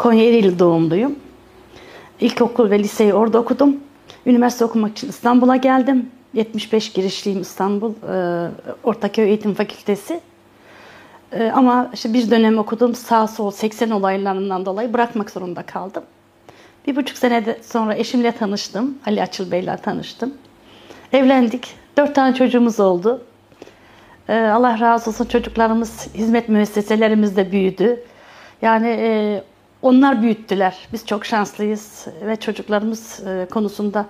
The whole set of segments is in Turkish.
Konya Ereğli doğumluyum. İlkokul ve liseyi orada okudum. Üniversite okumak için İstanbul'a geldim. 75 girişliyim İstanbul e, Ortaköy Eğitim Fakültesi. E, ama işte bir dönem okudum sağ sol 80 olaylarından dolayı bırakmak zorunda kaldım. Bir buçuk sene sonra eşimle tanıştım. Ali Açıl Bey'le tanıştım. Evlendik. Dört tane çocuğumuz oldu. E, Allah razı olsun çocuklarımız hizmet müesseselerimizde büyüdü. Yani e, onlar büyüttüler. Biz çok şanslıyız ve çocuklarımız e, konusunda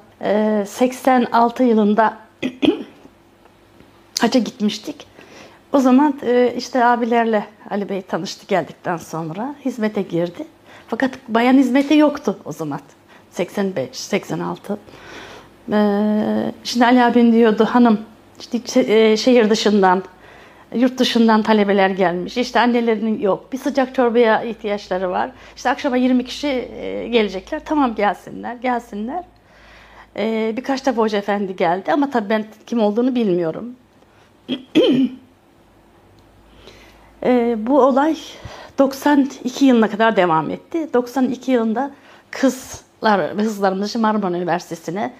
86 yılında hacca gitmiştik. O zaman işte abilerle Ali Bey tanıştı geldikten sonra hizmete girdi. Fakat bayan hizmeti yoktu o zaman. 85, 86. Şimdi Ali abin diyordu hanım işte şehir dışından yurt dışından talebeler gelmiş. İşte annelerinin yok. Bir sıcak çorbaya ihtiyaçları var. İşte akşama 20 kişi e, gelecekler. Tamam gelsinler, gelsinler. E, birkaç da hoca efendi geldi ama tabii ben kim olduğunu bilmiyorum. E, bu olay 92 yılına kadar devam etti. 92 yılında kızlar ve kızlarımız Marmara Üniversitesi'ne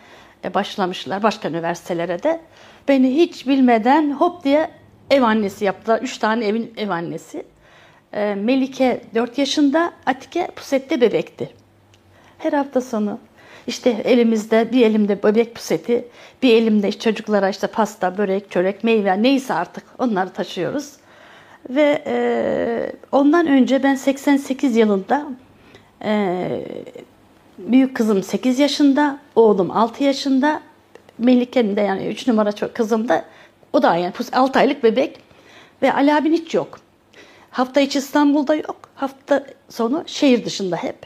başlamışlar. Başka üniversitelere de. Beni hiç bilmeden hop diye ev annesi yaptılar. Üç tane evin ev annesi. E, Melike 4 yaşında, Atike pusette bebekti. Her hafta sonu işte elimizde bir elimde bebek puseti, bir elimde işte çocuklara işte pasta, börek, çörek, meyve neyse artık onları taşıyoruz. Ve e, ondan önce ben 88 yılında e, büyük kızım 8 yaşında, oğlum 6 yaşında, Melike'nin de yani 3 numara kızım da o da yani 6 aylık bebek ve Ali abin hiç yok. Hafta içi İstanbul'da yok. Hafta sonu şehir dışında hep.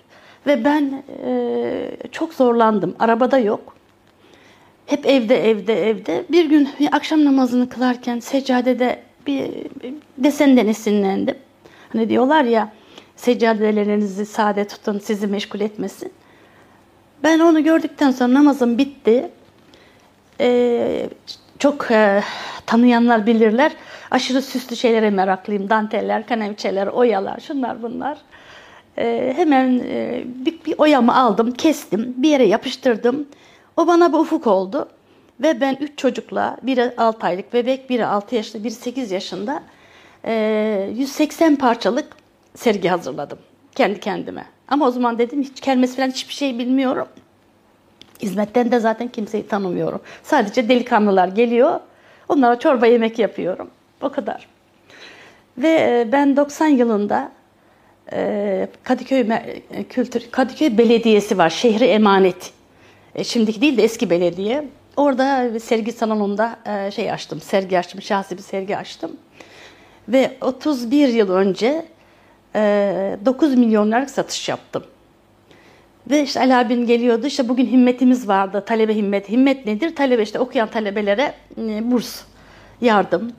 Ve ben e, çok zorlandım. Arabada yok. Hep evde, evde, evde. Bir gün akşam namazını kılarken seccadede bir, bir desenden esinlendim. Hani diyorlar ya seccadelerinizi sade tutun, sizi meşgul etmesin. Ben onu gördükten sonra namazım bitti. Ee, çok e, tanıyanlar bilirler. Aşırı süslü şeylere meraklıyım. Danteller, kaneviçeler, oyalar, şunlar bunlar. E, hemen e, bir, bir oyamı aldım, kestim, bir yere yapıştırdım. O bana bir ufuk oldu. Ve ben üç çocukla, biri 6 aylık bebek, biri 6 yaşında, biri 8 yaşında e, 180 parçalık sergi hazırladım kendi kendime. Ama o zaman dedim hiç kelmesi falan hiçbir şey bilmiyorum. Hizmetten de zaten kimseyi tanımıyorum. Sadece delikanlılar geliyor. Onlara çorba yemek yapıyorum. O kadar. Ve e, ben 90 yılında e, Kadıköy e, Kültür Kadıköy Belediyesi var. Şehri emanet. Şimdiki değil de eski belediye. Orada sergi salonunda şey açtım. Sergi açtım. Şahsi bir sergi açtım. Ve 31 yıl önce 9 milyonlarlık satış yaptım. Ve işte Ali abin geliyordu. İşte bugün himmetimiz vardı. Talebe himmet. Himmet nedir? Talebe işte okuyan talebelere e, burs, yardım.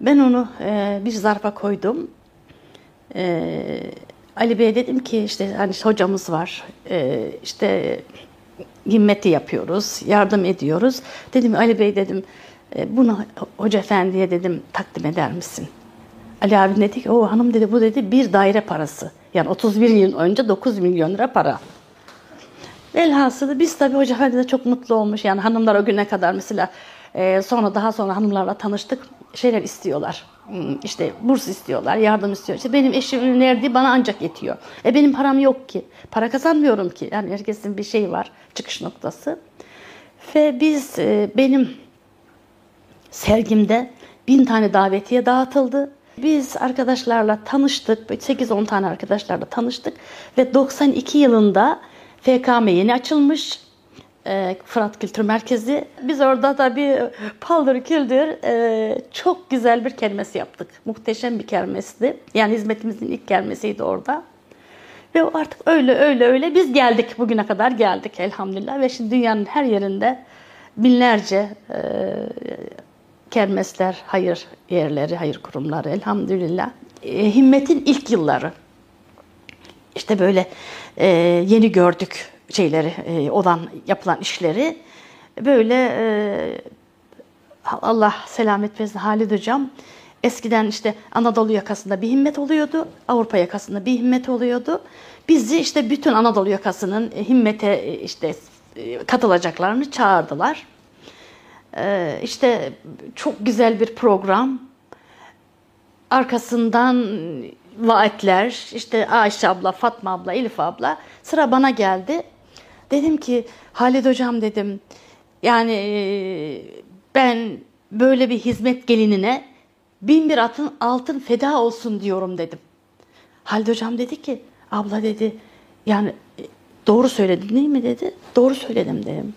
Ben onu e, bir zarfa koydum. E, Ali Bey'e dedim ki işte hani hocamız var. İşte himmeti yapıyoruz, yardım ediyoruz. Dedim Ali Bey dedim bunu hoca efendiye dedim takdim eder misin? Ali abi dedi ki o hanım dedi bu dedi bir daire parası. Yani 31 yıl önce 9 milyon lira para. Velhasılı biz tabii Hoca Efendi de çok mutlu olmuş. Yani hanımlar o güne kadar mesela e, sonra daha sonra hanımlarla tanıştık. Şeyler istiyorlar. Hmm, işte burs istiyorlar, yardım istiyor. İşte benim eşimin verdiği bana ancak yetiyor. E benim param yok ki. Para kazanmıyorum ki. Yani herkesin bir şeyi var, çıkış noktası. Ve biz e, benim sergimde bin tane davetiye dağıtıldı. Biz arkadaşlarla tanıştık. 8-10 tane arkadaşlarla tanıştık. Ve 92 yılında FKM yeni açılmış. E, Fırat Kültür Merkezi. Biz orada da bir paldır küldür e, çok güzel bir kermes yaptık. Muhteşem bir kermesti. Yani hizmetimizin ilk kermesiydi orada. Ve artık öyle öyle öyle biz geldik bugüne kadar geldik elhamdülillah. Ve şimdi dünyanın her yerinde binlerce e, kermesler, hayır yerleri, hayır kurumları elhamdülillah. E, himmetin ilk yılları. İşte böyle e, yeni gördük şeyleri, e, olan yapılan işleri. Böyle e, Allah selamet versin Halid Hocam. Eskiden işte Anadolu yakasında bir himmet oluyordu, Avrupa yakasında bir himmet oluyordu. Bizi işte bütün Anadolu yakasının e, himmete e, işte e, katılacaklarını çağırdılar. Ee, işte çok güzel bir program. Arkasından vaatler, işte Ayşe abla, Fatma abla, Elif abla sıra bana geldi. Dedim ki Halid hocam dedim yani ben böyle bir hizmet gelinine bin bir atın altın feda olsun diyorum dedim. Halid hocam dedi ki abla dedi yani doğru söyledin değil mi dedi. Doğru söyledim dedim.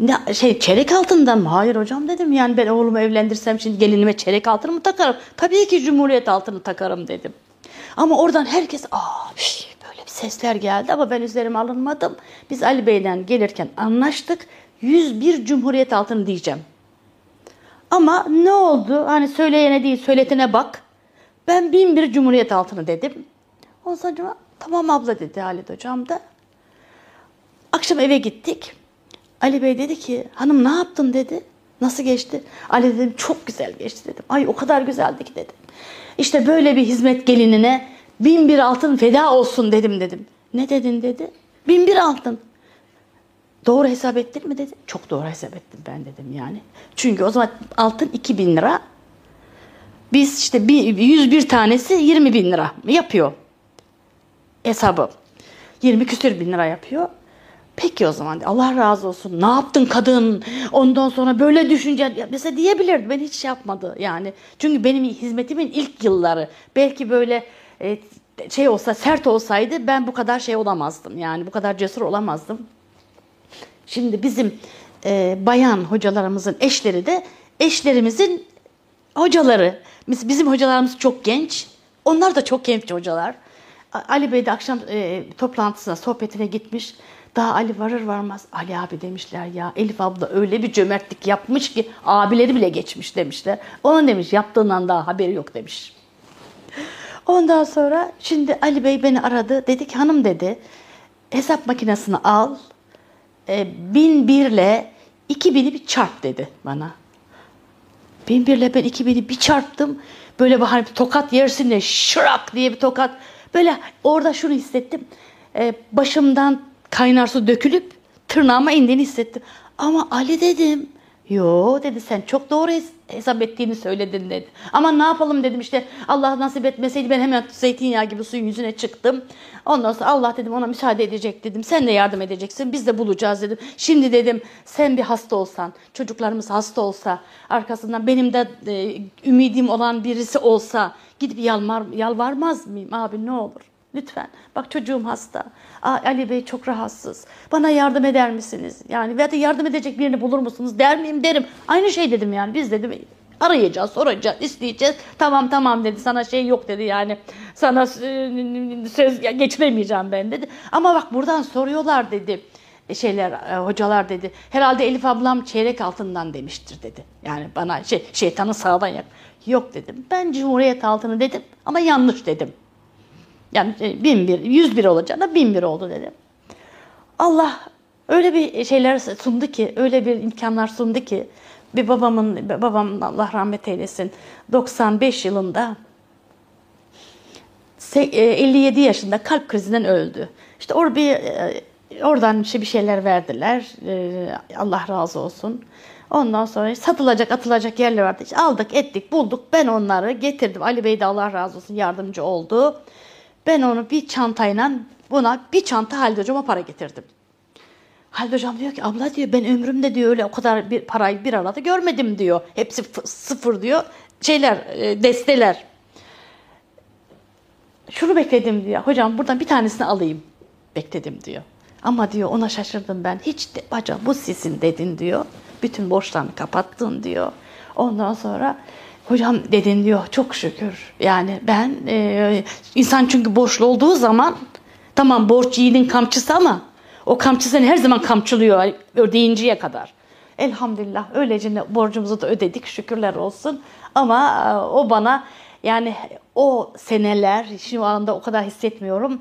Ne, şey çeyrek altından mı? Hayır hocam dedim. Yani ben oğlumu evlendirsem şimdi gelinime çeyrek altını mı takarım? Tabii ki cumhuriyet altını takarım dedim. Ama oradan herkes aa böyle bir sesler geldi ama ben üzerime alınmadım. Biz Ali Bey'den gelirken anlaştık. 101 cumhuriyet altını diyeceğim. Ama ne oldu? Hani söyleyene değil söyletene bak. Ben bin bir cumhuriyet altını dedim. Ondan sonra tamam abla dedi Halit hocam da. Akşam eve gittik. Ali Bey dedi ki hanım ne yaptın dedi. Nasıl geçti? Ali dedim çok güzel geçti dedim. Ay o kadar güzeldi ki dedim. İşte böyle bir hizmet gelinine bin bir altın feda olsun dedim dedim. Ne dedin dedi. Bin bir altın. Doğru hesap ettin mi dedi. Çok doğru hesap ettim ben dedim yani. Çünkü o zaman altın 2000 lira. Biz işte 101 tanesi 20 bin lira yapıyor hesabı. 20 küsür bin lira yapıyor. Peki o zaman Allah razı olsun. Ne yaptın kadın? Ondan sonra böyle düşünce mesela diyebilirdi. Ben hiç yapmadı yani. Çünkü benim hizmetimin ilk yılları. Belki böyle e, şey olsa sert olsaydı ben bu kadar şey olamazdım. Yani bu kadar cesur olamazdım. Şimdi bizim e, bayan hocalarımızın eşleri de eşlerimizin hocaları. Bizim hocalarımız çok genç. Onlar da çok genç hocalar. Ali Bey de akşam e, toplantısına, sohbetine gitmiş. Daha Ali varır varmaz Ali abi demişler ya Elif abla öyle bir cömertlik yapmış ki abileri bile geçmiş demişler. Ona demiş yaptığından daha haberi yok demiş. Ondan sonra şimdi Ali Bey beni aradı. Dedi ki hanım dedi hesap makinesini al. E, bin birle iki bini bir çarp dedi bana. Bin birle ben iki bini bir çarptım. Böyle bir hani bir tokat yersin de şırak diye bir tokat. Böyle orada şunu hissettim. E, başımdan kaynar su dökülüp tırnağıma indiğini hissettim. Ama Ali dedim. Yo dedi sen çok doğru hesap ettiğini söyledin dedi. Ama ne yapalım dedim işte Allah nasip etmeseydi ben hemen zeytinyağı gibi suyun yüzüne çıktım. Ondan sonra Allah dedim ona müsaade edecek dedim. Sen de yardım edeceksin biz de bulacağız dedim. Şimdi dedim sen bir hasta olsan çocuklarımız hasta olsa arkasından benim de e, ümidim olan birisi olsa gidip yalvar, yalvarmaz mıyım abi ne olur. Lütfen. Bak çocuğum hasta. Ali Bey çok rahatsız. Bana yardım eder misiniz? Yani veya yardım edecek birini bulur musunuz? Der miyim? Derim. Aynı şey dedim yani. Biz dedim arayacağız, soracağız, isteyeceğiz. Tamam tamam dedi. Sana şey yok dedi yani. Sana söz geçiremeyeceğim ben dedi. Ama bak buradan soruyorlar dedi e, şeyler e, hocalar dedi. Herhalde Elif ablam çeyrek altından demiştir dedi. Yani bana şey şeytanı sağdan yak. Yok dedim. Ben cumhuriyet altını dedim ama yanlış dedim. Yani e, bin bir, yüz bir olacağına bin bir oldu dedim. Allah öyle bir şeyler sundu ki, öyle bir imkanlar sundu ki bir babamın, babam Allah rahmet eylesin 95 yılında 57 e, yaşında kalp krizinden öldü. İşte or bir e, oradan işte bir şeyler verdiler. Allah razı olsun. Ondan sonra satılacak, atılacak yerler vardı. İşte aldık, ettik, bulduk. Ben onları getirdim. Ali Bey de Allah razı olsun yardımcı oldu. Ben onu bir çantayla buna bir çanta Halil Hocam'a para getirdim. Halil Hocam diyor ki abla diyor ben ömrümde diyor öyle o kadar bir parayı bir arada görmedim diyor. Hepsi sıfır diyor. Şeyler, e, desteler. Şunu bekledim diyor. Hocam buradan bir tanesini alayım. Bekledim diyor. Ama diyor ona şaşırdım ben. Hiç de, hocam bu sizin dedin diyor. Bütün borçlarını kapattın diyor. Ondan sonra Hocam dedin diyor çok şükür. Yani ben e, insan çünkü borçlu olduğu zaman tamam borç yiğidin kamçısı ama o kamçı seni her zaman kamçılıyor ödeyinceye kadar. Elhamdülillah öylece borcumuzu da ödedik şükürler olsun. Ama e, o bana yani o seneler şu anda o kadar hissetmiyorum.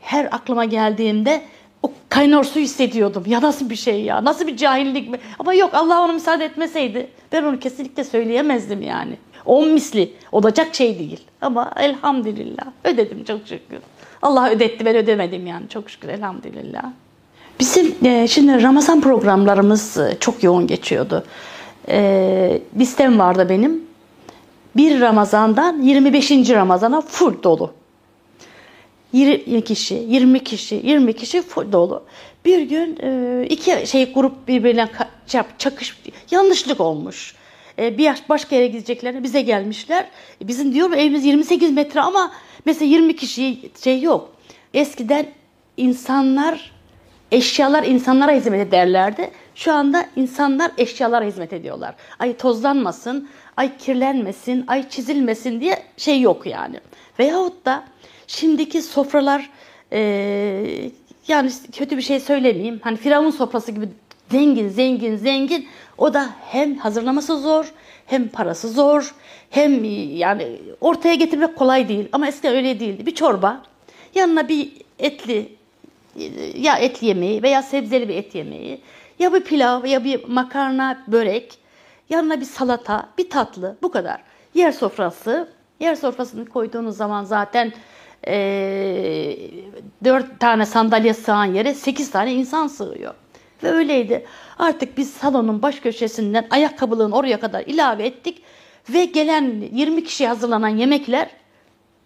Her aklıma geldiğimde o kaynar su hissediyordum. Ya nasıl bir şey ya? Nasıl bir cahillik mi? Ama yok Allah onu müsaade etmeseydi ben onu kesinlikle söyleyemezdim yani. On misli olacak şey değil. Ama elhamdülillah ödedim çok şükür. Allah ödetti ben ödemedim yani çok şükür elhamdülillah. Bizim e, şimdi Ramazan programlarımız e, çok yoğun geçiyordu. E, listem vardı benim. Bir Ramazan'dan 25. Ramazan'a full dolu. 20 kişi, 20 kişi, 20 kişi full dolu. Bir gün e, iki şey grup birbirine çakış yanlışlık olmuş. E, bir başka yere gideceklerine bize gelmişler. E, Bizim diyor evimiz 28 metre ama mesela 20 kişi şey yok. Eskiden insanlar eşyalar insanlara hizmet ederlerdi. Şu anda insanlar eşyalara hizmet ediyorlar. Ay tozlanmasın, ay kirlenmesin, ay çizilmesin diye şey yok yani. Veyahut da şimdiki sofralar e, yani kötü bir şey söylemeyeyim. Hani Firavun sofrası gibi zengin, zengin, zengin. O da hem hazırlaması zor, hem parası zor, hem yani ortaya getirmek kolay değil. Ama eskiden öyle değildi. Bir çorba, yanına bir etli ya et yemeği veya sebzeli bir et yemeği, ya bir pilav ya bir makarna, börek, yanına bir salata, bir tatlı bu kadar. Yer sofrası, yer sofrasını koyduğunuz zaman zaten eee dört tane sandalye sığan yere sekiz tane insan sığıyor. Ve öyleydi. Artık biz salonun baş köşesinden ayakkabılığın oraya kadar ilave ettik ve gelen 20 kişiye hazırlanan yemekler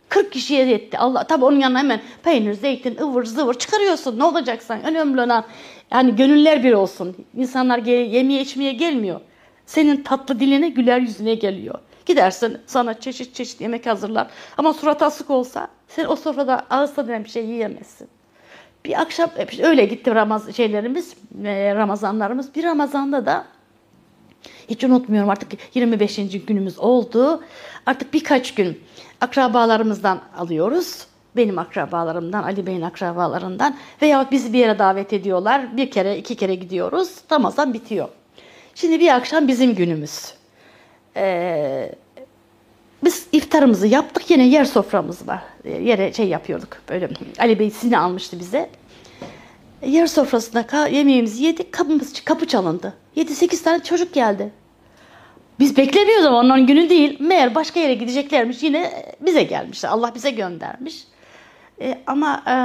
40 kişiye yetti. Allah tabii onun yanına hemen peynir, zeytin, ıvır zıvır çıkarıyorsun. Ne olacaksan önemli olan yani gönüller bir olsun. İnsanlar yemeye içmeye gelmiyor. Senin tatlı diline güler yüzüne geliyor. Gidersin sana çeşit çeşit yemek hazırlar. Ama surat asık olsa sen o sofrada ağız tadıyla bir şey yiyemezsin. Bir akşam öyle gitti Ramaz şeylerimiz, e, Ramazanlarımız. Bir Ramazanda da hiç unutmuyorum artık 25. günümüz oldu. Artık birkaç gün akrabalarımızdan alıyoruz. Benim akrabalarımdan, Ali Bey'in akrabalarından veya bizi bir yere davet ediyorlar. Bir kere, iki kere gidiyoruz. Ramazan bitiyor. Şimdi bir akşam bizim günümüz. Ee, biz iftarımızı yaptık. Yine yer soframız var. Ee, Yere şey yapıyorduk. Böyle Ali Bey sini almıştı bize. Yer sofrasında yemeğimizi yedik. Kapımız, kapı çalındı. 7-8 tane çocuk geldi. Biz beklemiyoruz ama onların günü değil. Meğer başka yere gideceklermiş. Yine bize gelmişler. Allah bize göndermiş. E, ama e,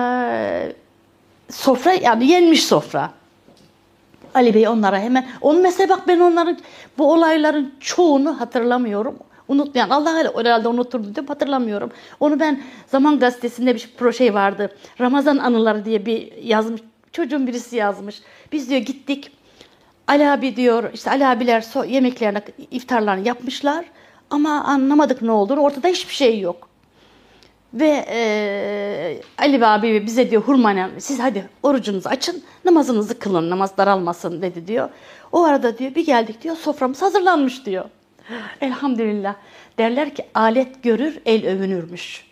sofra yani yenmiş sofra. Ali Bey onlara hemen. Onun mesela bak ben onların bu olayların çoğunu hatırlamıyorum. Unutmayan Allah herhalde unuturdu diyorum hatırlamıyorum. Onu ben Zaman Gazetesi'nde bir proje vardı. Ramazan anıları diye bir yazmış. Çocuğun birisi yazmış. Biz diyor gittik. Ali abi diyor işte Ali abiler so yemeklerini iftarlarını yapmışlar. Ama anlamadık ne olduğunu. Ortada hiçbir şey yok. Ve e, Ali abi bize diyor hurmayla siz hadi orucunuzu açın namazınızı kılın namaz daralmasın dedi diyor. O arada diyor bir geldik diyor soframız hazırlanmış diyor. Elhamdülillah derler ki alet görür el övünürmüş.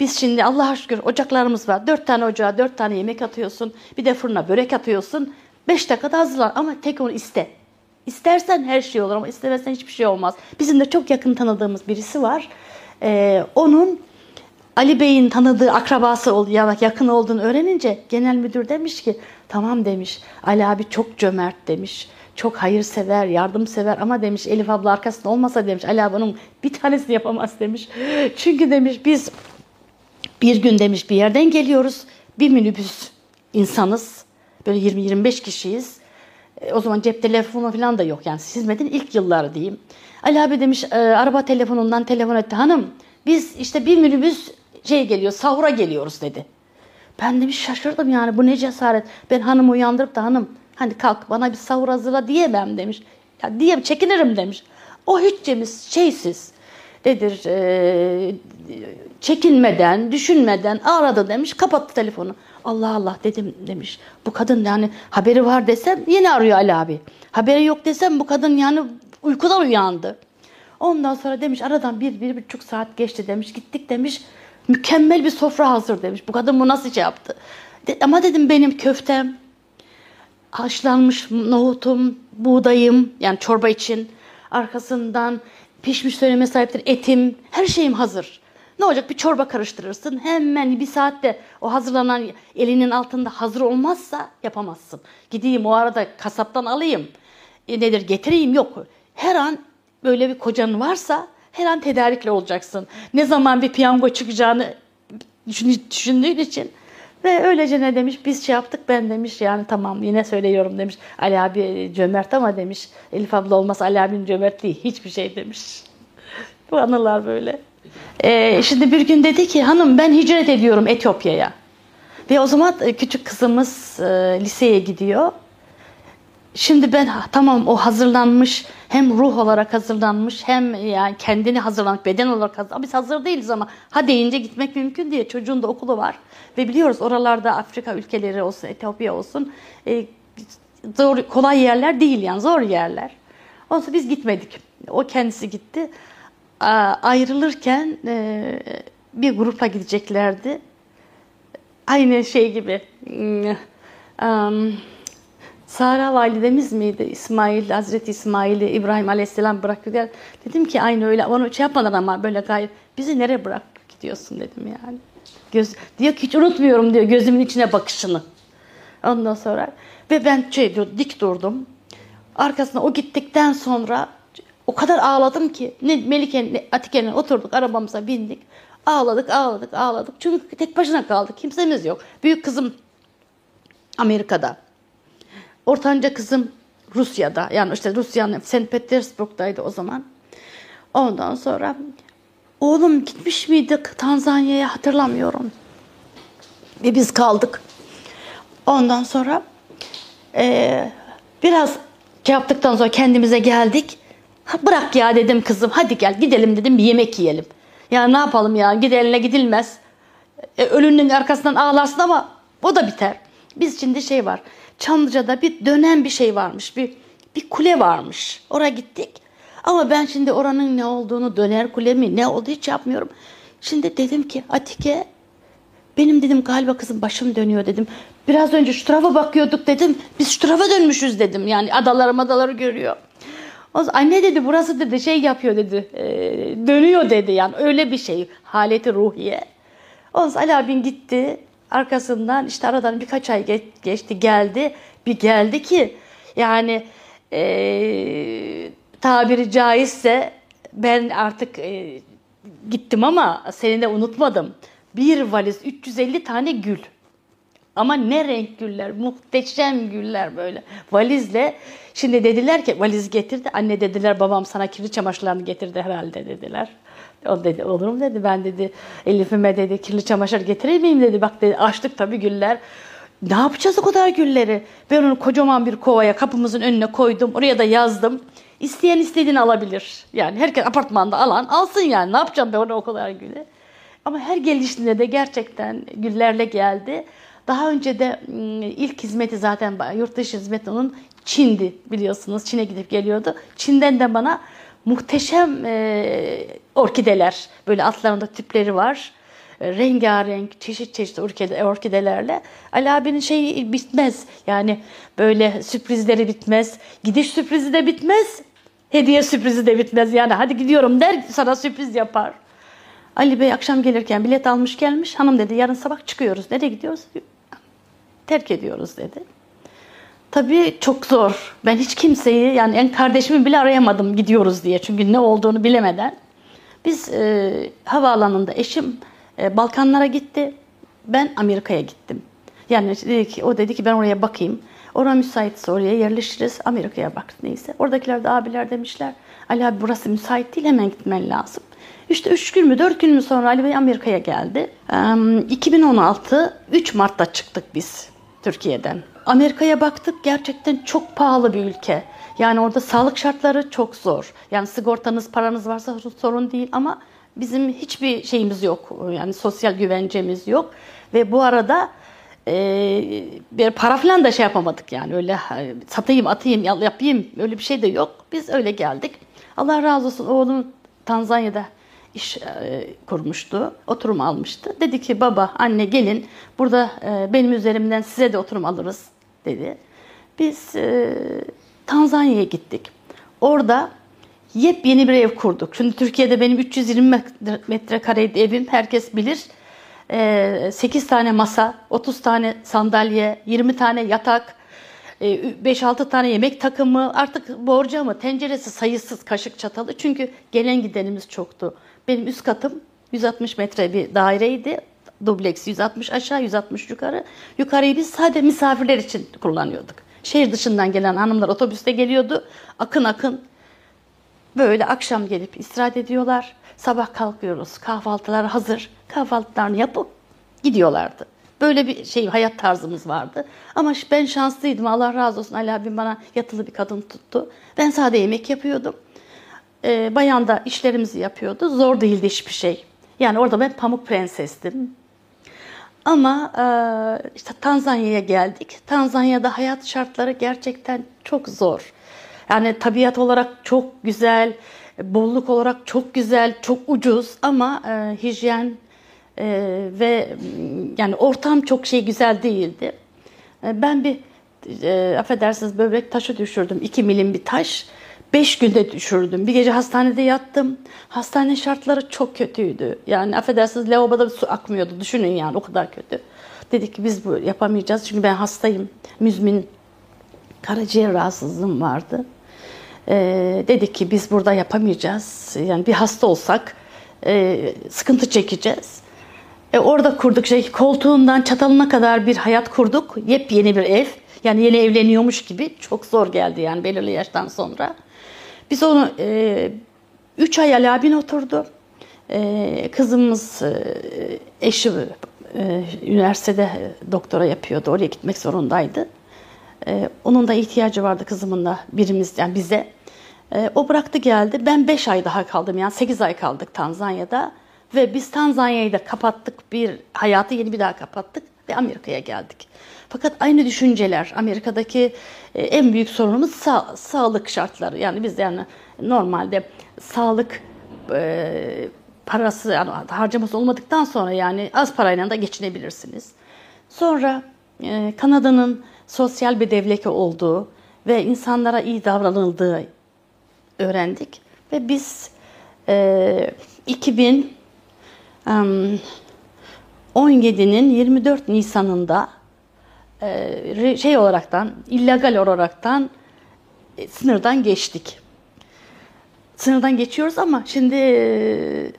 Biz şimdi Allah'a şükür ocaklarımız var. Dört tane ocağa dört tane yemek atıyorsun. Bir de fırına börek atıyorsun. Beş dakikada hazırlar ama tek onu iste. İstersen her şey olur ama istemezsen hiçbir şey olmaz. Bizim de çok yakın tanıdığımız birisi var. Ee, onun Ali Bey'in tanıdığı akrabası oldu ya yakın olduğunu öğrenince genel müdür demiş ki tamam demiş Ali abi çok cömert demiş. Çok hayırsever, yardımsever ama demiş Elif abla arkasında olmasa demiş Ali abi onun bir tanesini yapamaz demiş. Çünkü demiş biz bir gün demiş bir yerden geliyoruz. Bir minibüs insanız. Böyle 20-25 kişiyiz. E, o zaman cep telefonu falan da yok yani hizmetin ilk yılları diyeyim. Ali abi demiş e, araba telefonundan telefon etti. Hanım biz işte bir minibüs şey geliyor sahura geliyoruz dedi. Ben demiş şaşırdım yani bu ne cesaret. Ben hanımı uyandırıp da hanım hani kalk bana bir sahur hazırla diyemem demiş. Ya diye çekinirim demiş. O hiç Cemiz şeysiz nedir e, çekinmeden, düşünmeden aradı demiş, kapattı telefonu. Allah Allah dedim demiş. Bu kadın yani haberi var desem yine arıyor Ali abi. Haberi yok desem bu kadın yani uykudan uyandı. Ondan sonra demiş aradan bir, bir buçuk saat geçti demiş. Gittik demiş. Mükemmel bir sofra hazır demiş. Bu kadın bu nasıl şey yaptı? De, ama dedim benim köftem, haşlanmış nohutum, buğdayım yani çorba için. Arkasından pişmiş söyleme sahiptir etim, her şeyim hazır. Ne olacak bir çorba karıştırırsın hemen bir saatte o hazırlanan elinin altında hazır olmazsa yapamazsın. Gideyim o arada kasaptan alayım e, nedir getireyim yok. Her an böyle bir kocan varsa her an tedarikli olacaksın. Ne zaman bir piyango çıkacağını düşündüğün için ve öylece ne demiş biz şey yaptık ben demiş yani tamam yine söylüyorum demiş. Ali abi cömert ama demiş Elif abla olmaz Ali abinin cömertliği hiçbir şey demiş. Bu anılar böyle. Ee, şimdi bir gün dedi ki hanım ben hicret ediyorum Etiyopya'ya. Ve o zaman e, küçük kızımız e, liseye gidiyor. Şimdi ben tamam o hazırlanmış hem ruh olarak hazırlanmış hem yani kendini hazırlanmış beden olarak hazırlanmış. Biz hazır değiliz ama ha deyince gitmek mümkün diye çocuğun da okulu var. Ve biliyoruz oralarda Afrika ülkeleri olsun Etiyopya olsun e, zor kolay yerler değil yani zor yerler. Ondan biz gitmedik. O kendisi gitti. A, ayrılırken e, bir grupla gideceklerdi. Aynı şey gibi. Um, Sara validemiz miydi? İsmail, Hazreti İsmail'i İbrahim Aleyhisselam bırakıyor. Dedim ki aynı öyle. Onu şey yapmadan ama böyle gayet. Bizi nereye bırak gidiyorsun dedim yani. Göz, diyor ki hiç unutmuyorum diyor gözümün içine bakışını. Ondan sonra ve ben şey diyor dik durdum. Arkasına o gittikten sonra o kadar ağladım ki ne Melike'nin ne Atike'nin oturduk arabamıza bindik. Ağladık ağladık ağladık. Çünkü tek başına kaldık. Kimsemiz yok. Büyük kızım Amerika'da. Ortanca kızım Rusya'da. Yani işte Rusya'nın St. Petersburg'daydı o zaman. Ondan sonra oğlum gitmiş miydi Tanzanya'ya hatırlamıyorum. Ve biz kaldık. Ondan sonra e, biraz şey yaptıktan sonra kendimize geldik. Ha, bırak ya dedim kızım hadi gel gidelim dedim bir yemek yiyelim. Ya ne yapalım ya gideline gidilmez. E, ölünün arkasından ağlarsın ama o da biter. Biz şimdi şey var. Çamlıca'da bir dönen bir şey varmış. Bir bir kule varmış. Oraya gittik. Ama ben şimdi oranın ne olduğunu, döner kule mi ne olduğu hiç yapmıyorum. Şimdi dedim ki Atike benim dedim galiba kızım başım dönüyor dedim. Biraz önce şu tarafa bakıyorduk dedim. Biz şu tarafa dönmüşüz dedim. Yani adaları madaları görüyor. O anne dedi burası dedi şey yapıyor dedi. E, dönüyor dedi yani öyle bir şey. Haleti ruhiye. O zaman Ali abin gitti. Arkasından işte aradan birkaç ay geç, geçti geldi. Bir geldi ki yani e, tabiri caizse ben artık e, gittim ama seni de unutmadım. Bir valiz 350 tane gül. Ama ne renk güller, muhteşem güller böyle. Valizle, şimdi dediler ki valiz getirdi. Anne dediler babam sana kirli çamaşırlarını getirdi herhalde dediler. O dedi olur mu dedi ben dedi Elif'ime dedi kirli çamaşır getireyim miyim dedi. Bak dedi açtık tabii güller. Ne yapacağız o kadar gülleri? Ben onu kocaman bir kovaya kapımızın önüne koydum. Oraya da yazdım. İsteyen istediğini alabilir. Yani herkes apartmanda alan alsın yani. Ne yapacağım ben ona o kadar gülü? Ama her gelişinde de gerçekten güllerle geldi. Daha önce de ilk hizmeti zaten yurt dışı hizmeti onun Çin'di biliyorsunuz. Çin'e gidip geliyordu. Çin'den de bana muhteşem e, orkideler, böyle altlarında tüpleri var. E, rengarenk, çeşit çeşit orkide, orkidelerle. Ali abinin şeyi bitmez. Yani böyle sürprizleri bitmez. Gidiş sürprizi de bitmez. Hediye sürprizi de bitmez. Yani hadi gidiyorum der sana sürpriz yapar. Ali Bey akşam gelirken bilet almış gelmiş. Hanım dedi yarın sabah çıkıyoruz. Nereye gidiyoruz? Terk ediyoruz dedi. Tabii çok zor. Ben hiç kimseyi yani en kardeşimi bile arayamadım gidiyoruz diye. Çünkü ne olduğunu bilemeden. Biz e, havaalanında eşim e, Balkanlara gitti. Ben Amerika'ya gittim. Yani dedi ki, o dedi ki ben oraya bakayım. Oraya müsaitse oraya yerleşiriz. Amerika'ya bak neyse. Oradakiler de abiler demişler. Ali abi burası müsait değil hemen gitmen lazım. İşte üç gün mü dört gün mü sonra Ali Bey Amerika'ya geldi. 2016 3 Mart'ta çıktık biz Türkiye'den. Amerika'ya baktık gerçekten çok pahalı bir ülke. Yani orada sağlık şartları çok zor. Yani sigortanız, paranız varsa sorun değil ama bizim hiçbir şeyimiz yok. Yani sosyal güvencemiz yok. Ve bu arada e, bir para falan da şey yapamadık yani öyle satayım atayım yapayım öyle bir şey de yok. Biz öyle geldik. Allah razı olsun oğlum Tanzanya'da iş e, kurmuştu. Oturum almıştı. Dedi ki baba anne gelin burada e, benim üzerimden size de oturum alırız dedi. Biz e, Tanzanya'ya gittik. Orada yepyeni bir ev kurduk. Şimdi Türkiye'de benim 320 metrekareydi evim. Herkes bilir. E, 8 tane masa, 30 tane sandalye, 20 tane yatak, 5-6 tane yemek takımı, artık borcamı, tenceresi sayısız, kaşık çatalı. Çünkü gelen gidenimiz çoktu. Benim üst katım 160 metre bir daireydi. Dubleks 160 aşağı 160 yukarı. Yukarıyı biz sadece misafirler için kullanıyorduk. Şehir dışından gelen hanımlar otobüste geliyordu. Akın akın böyle akşam gelip istirahat ediyorlar. Sabah kalkıyoruz. Kahvaltılar hazır. Kahvaltılarını yapıp gidiyorlardı. Böyle bir şey hayat tarzımız vardı. Ama ben şanslıydım. Allah razı olsun. Ali abim bana yatılı bir kadın tuttu. Ben sade yemek yapıyordum. Ee, bayan da işlerimizi yapıyordu. Zor değildi hiçbir şey. Yani orada ben pamuk prensestim. Ama e, işte Tanzanya'ya geldik. Tanzanya'da hayat şartları gerçekten çok zor. Yani tabiat olarak çok güzel, bolluk olarak çok güzel, çok ucuz ama e, hijyen e, ve yani ortam çok şey güzel değildi. E, ben bir e, affedersiniz böbrek taşı düşürdüm. 2 milim bir taş. 5 günde düşürdüm. Bir gece hastanede yattım. Hastane şartları çok kötüydü. Yani affedersiniz lavaboda su akmıyordu. Düşünün yani o kadar kötü. Dedik ki biz bu yapamayacağız. Çünkü ben hastayım. Müzmin karaciğer rahatsızlığım vardı. Ee, dedik ki biz burada yapamayacağız. Yani bir hasta olsak e, sıkıntı çekeceğiz. E, orada kurduk şey koltuğundan çatalına kadar bir hayat kurduk. Yepyeni bir ev. Yani yeni evleniyormuş gibi çok zor geldi yani belirli yaştan sonra. Biz onu 3 e, ay Ali abin oturdu. E, kızımız e, eşi e, üniversitede doktora yapıyordu. Oraya gitmek zorundaydı. E, onun da ihtiyacı vardı kızımın da birimiz yani bize. E, o bıraktı geldi. Ben 5 ay daha kaldım yani 8 ay kaldık Tanzanya'da. Ve biz Tanzanya'yı da kapattık. Bir hayatı yeni bir daha kapattık ve Amerika'ya geldik. Fakat aynı düşünceler Amerika'daki e, en büyük sorunumuz sa- sağlık şartları. Yani biz yani normalde sağlık e, parası yani harcaması olmadıktan sonra yani az parayla da geçinebilirsiniz. Sonra e, Kanada'nın sosyal bir devleti olduğu ve insanlara iyi davranıldığı öğrendik ve biz e, 2017'nin 24 Nisan'ında e, şey olaraktan illegal olaraktan e, sınırdan geçtik. Sınırdan geçiyoruz ama şimdi e,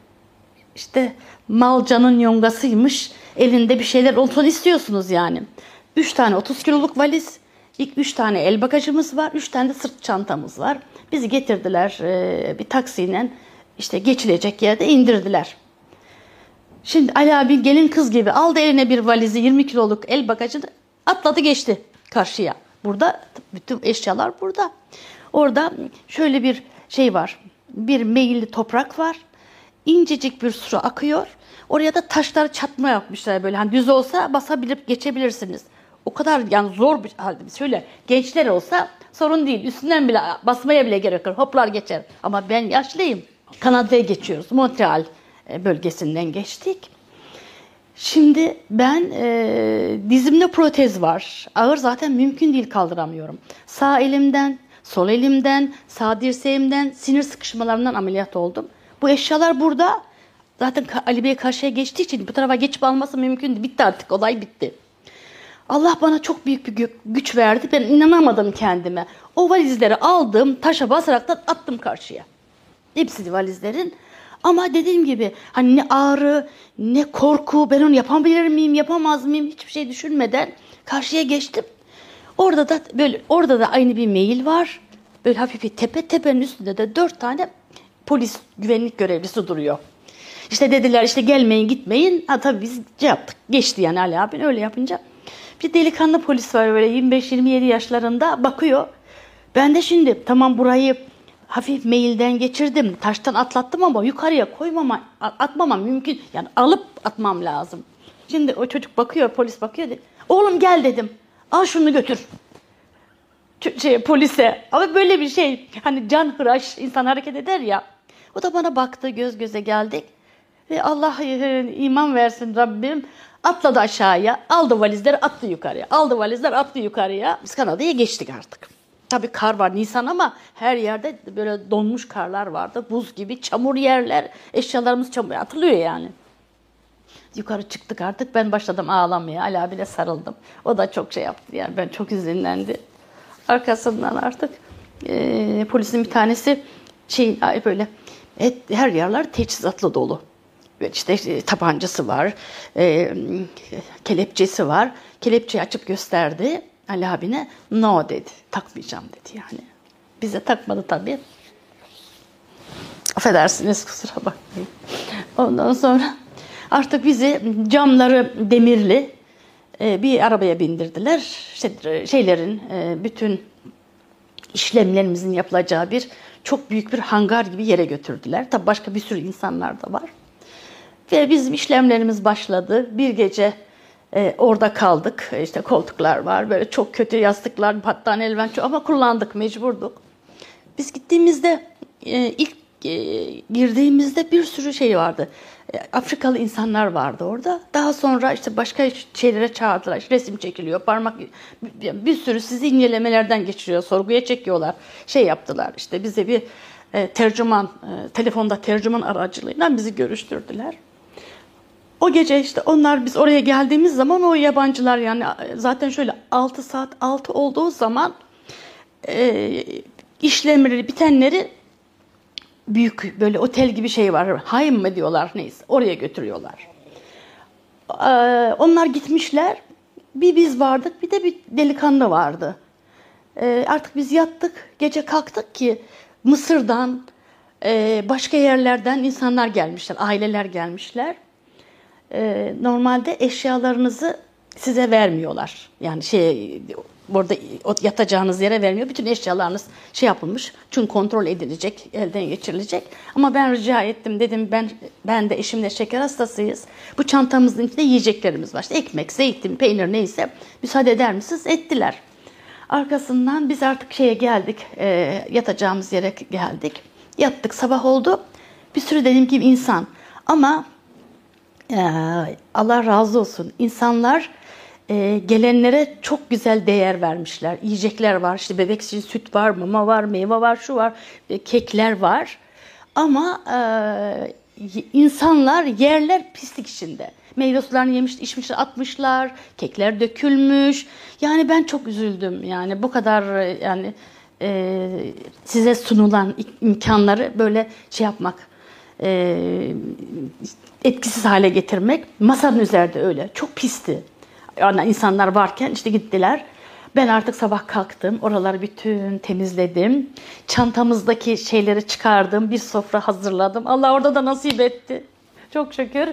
işte mal canın yongasıymış. Elinde bir şeyler olsun istiyorsunuz yani. Üç tane 30 kiloluk valiz, ilk üç tane el bagajımız var, üç tane de sırt çantamız var. Bizi getirdiler e, bir taksiyle işte geçilecek yerde indirdiler. Şimdi Ali abi gelin kız gibi aldı eline bir valizi 20 kiloluk el bagajını atladı geçti karşıya. Burada bütün eşyalar burada. Orada şöyle bir şey var. Bir meyilli toprak var. İncecik bir su akıyor. Oraya da taşları çatma yapmışlar böyle. Hani düz olsa basabilip geçebilirsiniz. O kadar yani zor bir halde şöyle gençler olsa sorun değil. Üstünden bile basmaya bile gerek yok. Hoplar geçer. Ama ben yaşlıyım. Kanada'ya geçiyoruz. Montreal e, bölgesinden geçtik. Şimdi ben e, dizimde protez var. Ağır zaten mümkün değil kaldıramıyorum. Sağ elimden, sol elimden, sağ dirseğimden sinir sıkışmalarından ameliyat oldum. Bu eşyalar burada. Zaten Ali Bey karşıya geçtiği için bu tarafa geçip alması mümkün değil. Bitti artık olay bitti. Allah bana çok büyük bir güç verdi. Ben inanamadım kendime. O valizleri aldım, taşa basarak da attım karşıya. Hepsi valizlerin. Ama dediğim gibi hani ne ağrı, ne korku, ben onu yapabilir miyim, yapamaz mıyım hiçbir şey düşünmeden karşıya geçtim. Orada da böyle orada da aynı bir mail var. Böyle hafif bir tepe tepenin üstünde de dört tane polis güvenlik görevlisi duruyor. İşte dediler işte gelmeyin gitmeyin. Ha tabii biz şey yaptık. Geçti yani Ali abin öyle yapınca. Bir delikanlı polis var böyle 25-27 yaşlarında bakıyor. Ben de şimdi tamam burayı hafif mailden geçirdim. Taştan atlattım ama yukarıya koymama, atmamam mümkün. Yani alıp atmam lazım. Şimdi o çocuk bakıyor, polis bakıyor. Dedi, Oğlum gel dedim. Al şunu götür. Şey, polise. Ama böyle bir şey. Hani can hıraş insan hareket eder ya. O da bana baktı, göz göze geldik. Ve Allah iman versin Rabbim. Atladı aşağıya, aldı valizleri attı yukarıya. Aldı valizler attı yukarıya. Biz Kanada'ya geçtik artık. Tabii kar var Nisan ama her yerde böyle donmuş karlar vardı. Buz gibi çamur yerler. Eşyalarımız çamur atılıyor yani. Yukarı çıktık artık. Ben başladım ağlamaya. Ali abine sarıldım. O da çok şey yaptı yani. Ben çok üzünlendi. Arkasından artık e, polisin bir tanesi şey böyle et, her yerler teçhizatla dolu. İşte e, tabancası var, e, kelepçesi var. Kelepçeyi açıp gösterdi Ali abine. No dedi, takmayacağım dedi yani. Bize takmadı tabii. Affedersiniz kusura bakmayın. Ondan sonra artık bizi camları demirli e, bir arabaya bindirdiler. İşte şeylerin e, bütün işlemlerimizin yapılacağı bir çok büyük bir hangar gibi yere götürdüler. Tabi başka bir sürü insanlar da var. Ve bizim işlemlerimiz başladı. Bir gece e, orada kaldık. İşte koltuklar var, böyle çok kötü yastıklar, battaniyeler çok ama kullandık, mecburduk. Biz gittiğimizde e, ilk e, girdiğimizde bir sürü şey vardı. E, Afrikalı insanlar vardı orada. Daha sonra işte başka şeylere çağırdılar. İşte resim çekiliyor, parmak bir sürü sizi incelemelerden geçiriyor, sorguya çekiyorlar. Şey yaptılar. İşte bize bir e, tercüman, e, telefonda tercüman aracılığıyla bizi görüştürdüler. O gece işte onlar biz oraya geldiğimiz zaman o yabancılar yani zaten şöyle 6 saat 6 olduğu zaman e, işlemleri bitenleri büyük böyle otel gibi şey var. Haym mı diyorlar neyse. Oraya götürüyorlar. Ee, onlar gitmişler. Bir biz vardık bir de bir delikanlı vardı. Ee, artık biz yattık. Gece kalktık ki Mısır'dan e, başka yerlerden insanlar gelmişler. Aileler gelmişler. Ee, normalde eşyalarınızı size vermiyorlar. Yani şey burada yatacağınız yere vermiyor. Bütün eşyalarınız şey yapılmış. Çünkü kontrol edilecek, elden geçirilecek. Ama ben rica ettim. Dedim ben ben de eşimle şeker hastasıyız. Bu çantamızın içinde yiyeceklerimiz var. İşte ekmek, zeytin, peynir neyse. Müsaade eder misiniz? Ettiler. Arkasından biz artık şeye geldik. E, yatacağımız yere geldik. Yattık. Sabah oldu. Bir sürü dediğim gibi insan. Ama e, Allah razı olsun. İnsanlar e, gelenlere çok güzel değer vermişler. Yiyecekler var, işte bebek için süt var, mama var, meyve var, şu var, e, kekler var. Ama e, insanlar yerler pislik içinde. Meyve sularını yemiş, içmişler, atmışlar, kekler dökülmüş. Yani ben çok üzüldüm. Yani bu kadar e, yani e, size sunulan imkanları böyle şey yapmak, etkisiz hale getirmek. Masanın üzerinde öyle. Çok pisti yani insanlar varken işte gittiler. Ben artık sabah kalktım. Oraları bütün temizledim. Çantamızdaki şeyleri çıkardım. Bir sofra hazırladım. Allah orada da nasip etti. Çok şükür.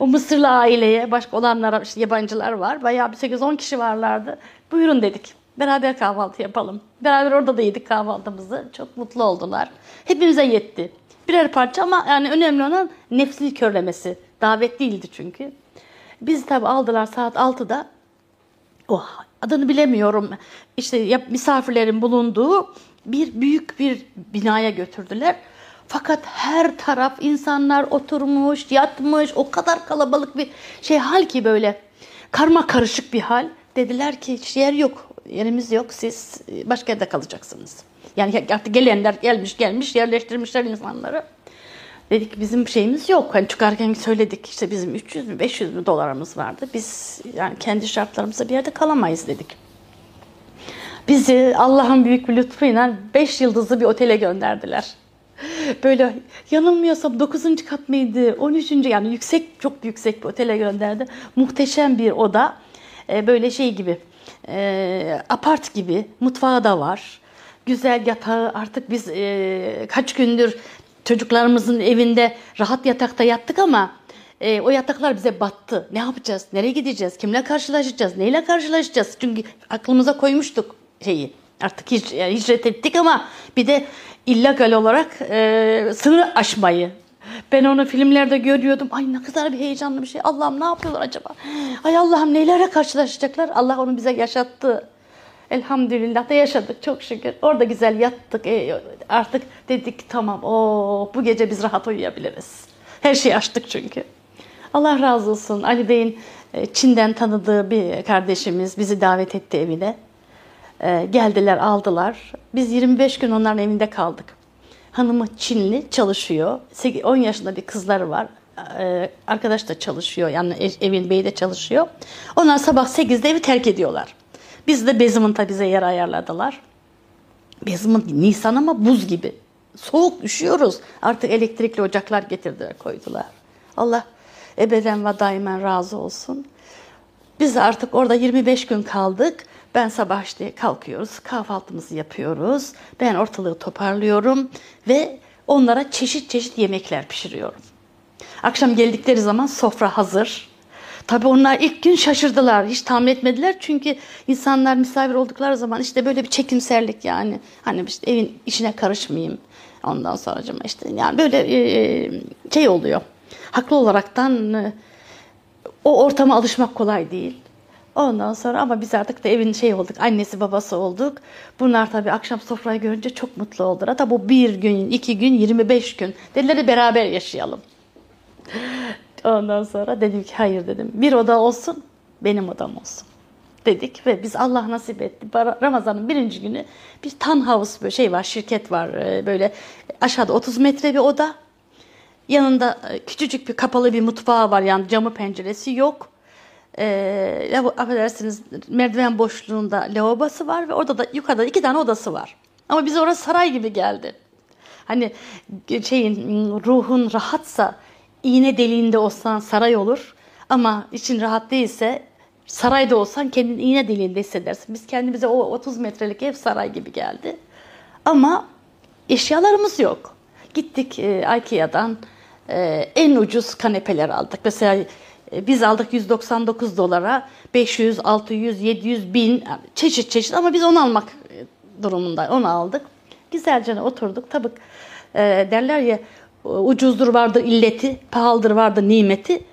O Mısırlı aileye, başka olanlara, işte yabancılar var. Bayağı bir 8-10 kişi varlardı. Buyurun dedik. Beraber kahvaltı yapalım. Beraber orada da yedik kahvaltımızı. Çok mutlu oldular. Hepimize yetti. Birer parça ama yani önemli olan nefsini körlemesi. Davet değildi çünkü. Biz tabi aldılar saat 6'da. Oh, adını bilemiyorum. İşte misafirlerin bulunduğu bir büyük bir binaya götürdüler. Fakat her taraf insanlar oturmuş, yatmış. O kadar kalabalık bir şey hal ki böyle karma karışık bir hal. Dediler ki hiç yer yok, yerimiz yok. Siz başka yerde kalacaksınız. Yani artık gelenler gelmiş gelmiş yerleştirmişler insanları. Dedik bizim şeyimiz yok. Hani çıkarken söyledik işte bizim 300 mü 500 mü dolarımız vardı. Biz yani kendi şartlarımızda bir yerde kalamayız dedik. Bizi Allah'ın büyük bir lütfuyla 5 yıldızlı bir otele gönderdiler. Böyle yanılmıyorsam 9. kat mıydı? 13. yani yüksek çok yüksek bir otele gönderdi. Muhteşem bir oda. Ee, böyle şey gibi. E, apart gibi. Mutfağı da var. Güzel yatağı artık biz e, kaç gündür Çocuklarımızın evinde rahat yatakta yattık ama e, o yataklar bize battı. Ne yapacağız? Nereye gideceğiz? Kimle karşılaşacağız? Neyle karşılaşacağız? Çünkü aklımıza koymuştuk şeyi. Artık hiç, yani hicret ettik ama bir de illegal olarak e, sınır aşmayı. Ben onu filmlerde görüyordum. Ay ne kadar bir heyecanlı bir şey. Allah'ım ne yapıyorlar acaba? Ay Allah'ım neylere karşılaşacaklar? Allah onu bize yaşattı. Elhamdülillah da yaşadık çok şükür. Orada güzel yattık. E, artık dedik tamam o bu gece biz rahat uyuyabiliriz. Her şeyi açtık çünkü. Allah razı olsun. Ali Bey'in e, Çin'den tanıdığı bir kardeşimiz bizi davet etti evine. E, geldiler aldılar. Biz 25 gün onların evinde kaldık. Hanımı Çinli çalışıyor. 10 yaşında bir kızları var. E, arkadaş da çalışıyor. Yani evin beyi de çalışıyor. Onlar sabah 8'de evi terk ediyorlar. Biz de Beziment'a bize yer ayarladılar. Yazımın Nisan ama buz gibi. Soğuk üşüyoruz. Artık elektrikli ocaklar getirdiler koydular. Allah ebeden ve daimen razı olsun. Biz artık orada 25 gün kaldık. Ben sabah işte kalkıyoruz, kahvaltımızı yapıyoruz. Ben ortalığı toparlıyorum ve onlara çeşit çeşit yemekler pişiriyorum. Akşam geldikleri zaman sofra hazır. Tabii onlar ilk gün şaşırdılar. Hiç tahmin etmediler. Çünkü insanlar misafir oldukları zaman işte böyle bir çekimserlik yani. Hani işte evin işine karışmayayım. Ondan sonra işte yani böyle e, şey oluyor. Haklı olaraktan e, o ortama alışmak kolay değil. Ondan sonra ama biz artık da evin şey olduk, annesi babası olduk. Bunlar tabii akşam sofrayı görünce çok mutlu oldular. Hatta bu bir gün, iki gün, 25 gün. Dediler beraber yaşayalım. Ondan sonra dedim ki hayır dedim. Bir oda olsun, benim odam olsun. Dedik ve biz Allah nasip etti. Ramazan'ın birinci günü bir tan house böyle şey var, şirket var. E, böyle aşağıda 30 metre bir oda. Yanında e, küçücük bir kapalı bir mutfağı var. Yani camı penceresi yok. E, affedersiniz merdiven boşluğunda lavabosu var ve orada da yukarıda iki tane odası var. Ama bize orası saray gibi geldi. Hani şeyin ruhun rahatsa iğne deliğinde olsan saray olur. Ama için rahat değilse sarayda olsan kendini iğne deliğinde hissedersin. Biz kendimize o 30 metrelik ev saray gibi geldi. Ama eşyalarımız yok. Gittik e, Ikea'dan e, en ucuz kanepeler aldık. Mesela e, biz aldık 199 dolara 500, 600, 700, 1000 çeşit çeşit ama biz onu almak e, durumunda onu aldık. Güzelce oturduk. Tabii e, derler ya ucuzdur vardı illeti, pahalıdır vardı nimeti.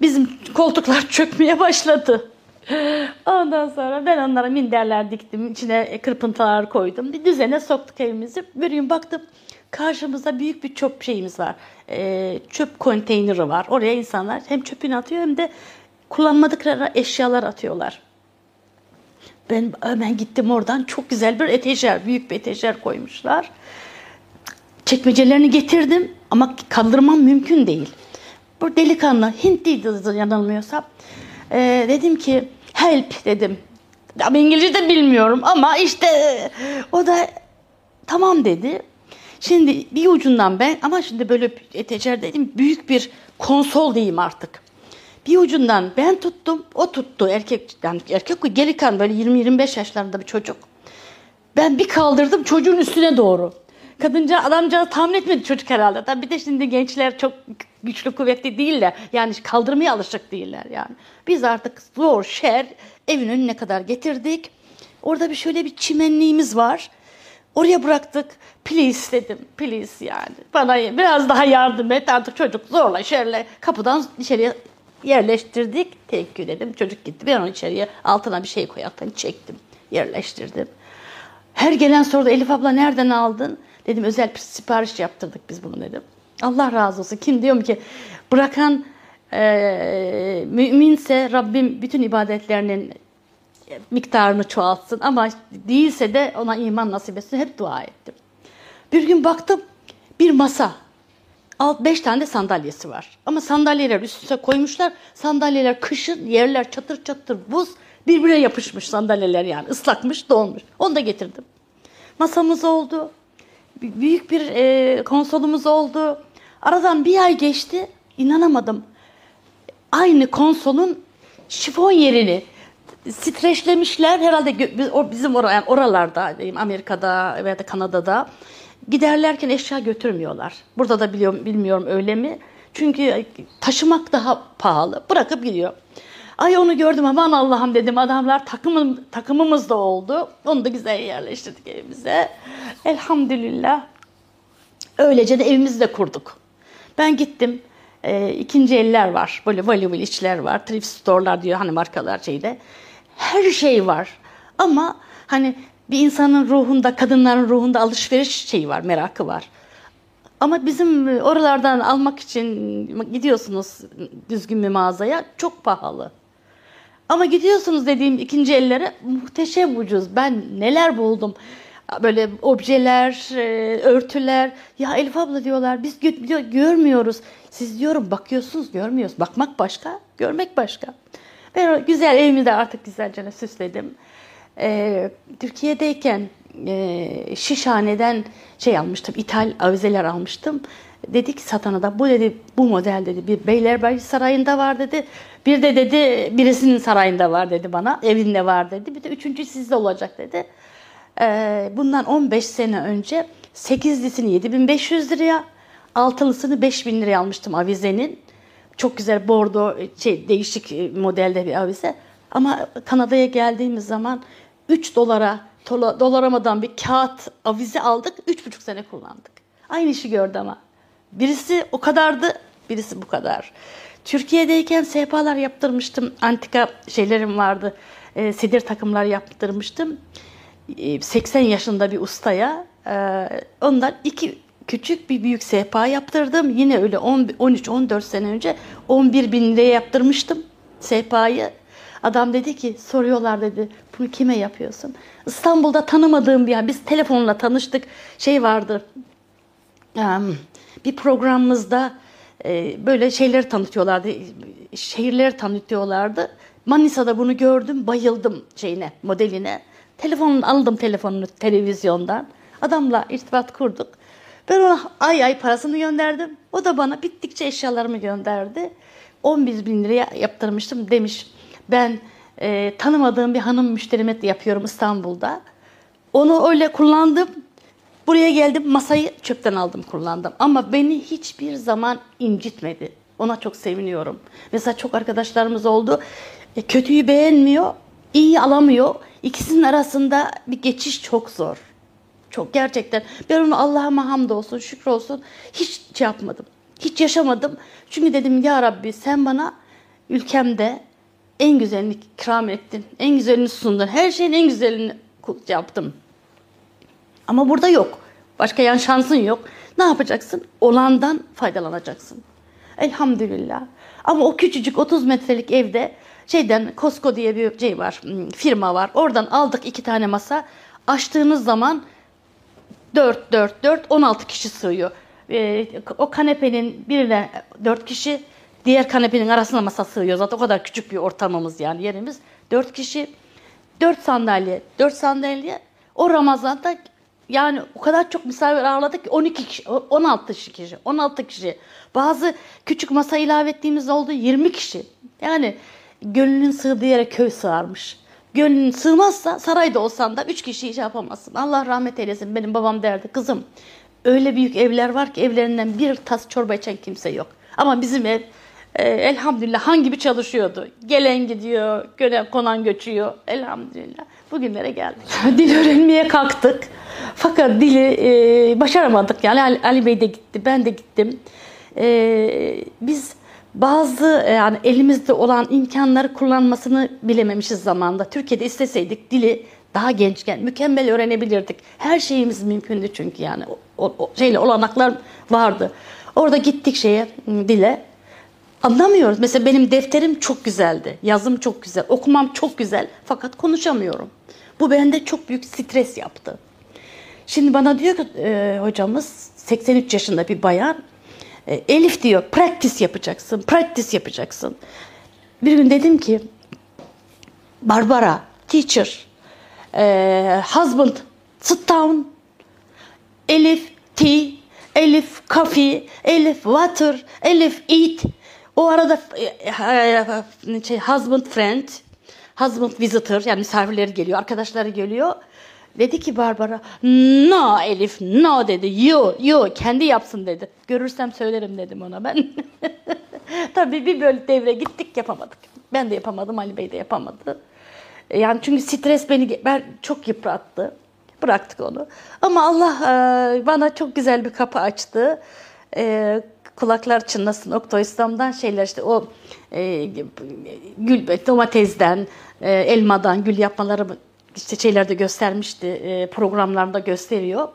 Bizim koltuklar çökmeye başladı. Ondan sonra ben onlara minderler diktim, içine kırpıntılar koydum. Bir düzene soktuk evimizi. Bir gün baktım karşımızda büyük bir çöp şeyimiz var. Ee, çöp konteyneri var. Oraya insanlar hem çöpünü atıyor hem de kullanmadıkları eşyalar atıyorlar. Ben hemen gittim oradan çok güzel bir etejer, büyük bir etejer koymuşlar. Çekmecelerini getirdim ama kaldırmam mümkün değil. Bu delikanlı Hintliydi yanılmıyorsam. Ee, dedim ki help dedim. Ama İngilizce de bilmiyorum ama işte o da tamam dedi. Şimdi bir ucundan ben ama şimdi böyle etecer dedim büyük bir konsol diyeyim artık. Bir ucundan ben tuttum, o tuttu erkek yani erkek gelikan böyle 20-25 yaşlarında bir çocuk. Ben bir kaldırdım çocuğun üstüne doğru. Kadınca adamca tahmin etmedi çocuk herhalde. Tabii bir de şimdi gençler çok güçlü kuvvetli değiller. Yani kaldırmaya alışık değiller yani. Biz artık zor şer evin önüne kadar getirdik. Orada bir şöyle bir çimenliğimiz var. Oraya bıraktık. Please dedim. Please yani. Bana biraz daha yardım et. Artık çocuk zorla şerle kapıdan içeriye yerleştirdik. Tekkü dedim. Çocuk gitti. Ben onu içeriye altına bir şey koyarken çektim. Yerleştirdim. Her gelen sordu Elif abla nereden aldın? Dedim özel sipariş yaptırdık biz bunu dedim. Allah razı olsun. Kim diyorum ki bırakan e, müminse Rabbim bütün ibadetlerinin miktarını çoğaltsın ama değilse de ona iman nasip etsin. Hep dua ettim. Bir gün baktım bir masa. Alt beş tane de sandalyesi var. Ama sandalyeler üst üste koymuşlar. Sandalyeler kışın yerler çatır çatır buz. Birbirine yapışmış sandalyeler yani ıslakmış dolmuş. Onu da getirdim. Masamız oldu büyük bir e, konsolumuz oldu. Aradan bir ay geçti. İnanamadım. Aynı konsolun şifon yerini streçlemişler. Herhalde bizim or yani oralarda, Amerika'da veya da Kanada'da giderlerken eşya götürmüyorlar. Burada da biliyorum, bilmiyorum öyle mi? Çünkü taşımak daha pahalı. Bırakıp gidiyor. Ay onu gördüm aman Allah'ım dedim. Adamlar takımım, takımımız da oldu. Onu da güzel yerleştirdik evimize. Elhamdülillah. Öylece de evimizi de kurduk. Ben gittim. E, ikinci eller var. Böyle valuable içler var. Thrift store'lar diyor hani markalar şeyde. Her şey var. Ama hani bir insanın ruhunda, kadınların ruhunda alışveriş şeyi var, merakı var. Ama bizim oralardan almak için gidiyorsunuz düzgün bir mağazaya çok pahalı. Ama gidiyorsunuz dediğim ikinci ellere muhteşem ucuz. Ben neler buldum. Böyle objeler, e, örtüler. Ya Elif abla diyorlar biz gö- görmüyoruz. Siz diyorum bakıyorsunuz görmüyoruz. Bakmak başka, görmek başka. Ben güzel evimi de artık güzelce süsledim. Ee, Türkiye'deyken e, Şişhane'den şey almıştım, ithal avizeler almıştım. Dedi ki satana da bu dedi bu model dedi bir Beylerbeyi sarayında var dedi. Bir de dedi birisinin sarayında var dedi bana. Evinde var dedi. Bir de üçüncü sizde olacak dedi. Ee, bundan 15 sene önce 8'lisini 7500 liraya, altılısını 5000 liraya almıştım avizenin. Çok güzel bordo şey değişik modelde bir avize. Ama Kanada'ya geldiğimiz zaman 3 dolara dolaramadan bir kağıt avize aldık. 3,5 sene kullandık. Aynı işi gördü ama. Birisi o kadardı, birisi bu kadar. Türkiye'deyken sehpalar yaptırmıştım. Antika şeylerim vardı. E, sedir takımlar yaptırmıştım. E, 80 yaşında bir ustaya. E, ondan iki küçük bir büyük sehpa yaptırdım. Yine öyle 13-14 sene önce 11 bin liraya yaptırmıştım sehpayı. Adam dedi ki soruyorlar dedi bunu kime yapıyorsun? İstanbul'da tanımadığım bir yer. Biz telefonla tanıştık. Şey vardı. Bir programımızda e, böyle şeyleri tanıtıyorlardı. Şehirleri tanıtıyorlardı. Manisa'da bunu gördüm, bayıldım şeyine, modeline. Telefonunu aldım telefonunu televizyondan. Adamla irtibat kurduk. Ben ona ay ay parasını gönderdim. O da bana bittikçe eşyalarımı gönderdi. 11 bin liraya yaptırmıştım demiş. Ben e, tanımadığım bir hanım müşterime yapıyorum İstanbul'da. Onu öyle kullandım. Buraya geldim masayı çöpten aldım kullandım. Ama beni hiçbir zaman incitmedi. Ona çok seviniyorum. Mesela çok arkadaşlarımız oldu. E, kötüyü beğenmiyor, iyi alamıyor. İkisinin arasında bir geçiş çok zor. Çok gerçekten. Ben onu Allah'ıma hamdolsun, şükür olsun hiç şey yapmadım. Hiç yaşamadım. Çünkü dedim ya Rabbi sen bana ülkemde en güzelini ikram ettin. En güzelini sundun. Her şeyin en güzelini yaptım. Ama burada yok. Başka yan şansın yok. Ne yapacaksın? Olandan faydalanacaksın. Elhamdülillah. Ama o küçücük 30 metrelik evde şeyden Costco diye bir şey var, hmm, firma var. Oradan aldık iki tane masa. Açtığınız zaman 4, 4, 4, 16 kişi sığıyor. Ee, o kanepenin birine 4 kişi, diğer kanepenin arasına masa sığıyor. Zaten o kadar küçük bir ortamımız yani yerimiz. 4 kişi, 4 sandalye, 4 sandalye. O Ramazan'da yani o kadar çok misafir ağırladık ki 12 kişi, 16 kişi, 16 kişi. Bazı küçük masa ilave ettiğimiz oldu 20 kişi. Yani gönlün sığdığı yere köy sığarmış. Gönlün sığmazsa sarayda olsan da 3 kişi iş yapamazsın. Allah rahmet eylesin. Benim babam derdi kızım öyle büyük evler var ki evlerinden bir tas çorba içen kimse yok. Ama bizim ev e, elhamdülillah hangi bir çalışıyordu. Gelen gidiyor, gören konan göçüyor. Elhamdülillah. Bugünlere geldik. Dil öğrenmeye kalktık. Fakat dili e, başaramadık. Yani Ali, Ali Bey de gitti, ben de gittim. E, biz bazı e, yani elimizde olan imkanları kullanmasını bilememişiz zamanda. Türkiye'de isteseydik dili daha gençken mükemmel öğrenebilirdik. Her şeyimiz mümkündü çünkü yani o, o şeyle olanaklar vardı. Orada gittik şeye dile. Anlamıyoruz. Mesela benim defterim çok güzeldi. Yazım çok güzel. Okumam çok güzel. Fakat konuşamıyorum. Bu bende çok büyük stres yaptı. Şimdi bana diyor ki e, hocamız 83 yaşında bir bayan. E, Elif diyor practice yapacaksın. Practice yapacaksın. Bir gün dedim ki Barbara teacher e, husband sit down Elif tea Elif coffee Elif water Elif eat o arada e, şey, husband friend, husband visitor yani misafirleri geliyor, arkadaşları geliyor. Dedi ki Barbara, no Elif, no dedi, yo, yo, kendi yapsın dedi. Görürsem söylerim dedim ona ben. Tabii bir böyle devre gittik yapamadık. Ben de yapamadım, Ali Bey de yapamadı. Yani çünkü stres beni ben çok yıprattı. Bıraktık onu. Ama Allah bana çok güzel bir kapı açtı kulaklar çınlasın Okto İslam'dan şeyler işte o e, gül domatesden, e, elmadan gül yapmaları işte şeylerde göstermişti, e, programlarında gösteriyor.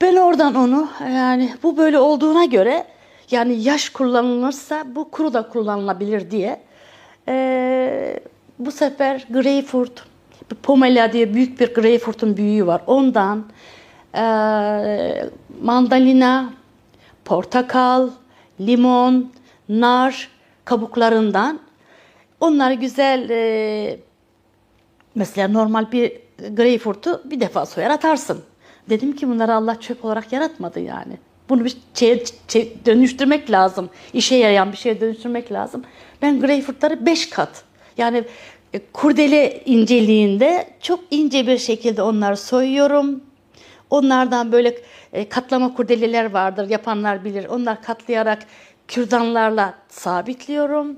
Ben oradan onu yani bu böyle olduğuna göre yani yaş kullanılırsa bu kuru da kullanılabilir diye e, bu sefer greyfurt, pomela diye büyük bir greyfurtun büyüğü var. Ondan e, mandalina, portakal, limon, nar kabuklarından onları güzel e, mesela normal bir greyfurtu bir defa soyar atarsın. Dedim ki bunları Allah çöp olarak yaratmadı yani. Bunu bir şeye, şey, dönüştürmek lazım. İşe yarayan bir şeye dönüştürmek lazım. Ben greyfurtları 5 kat yani e, kurdele inceliğinde çok ince bir şekilde onları soyuyorum. Onlardan böyle e, katlama kurdeleler vardır yapanlar bilir. Onlar katlayarak kürdanlarla sabitliyorum.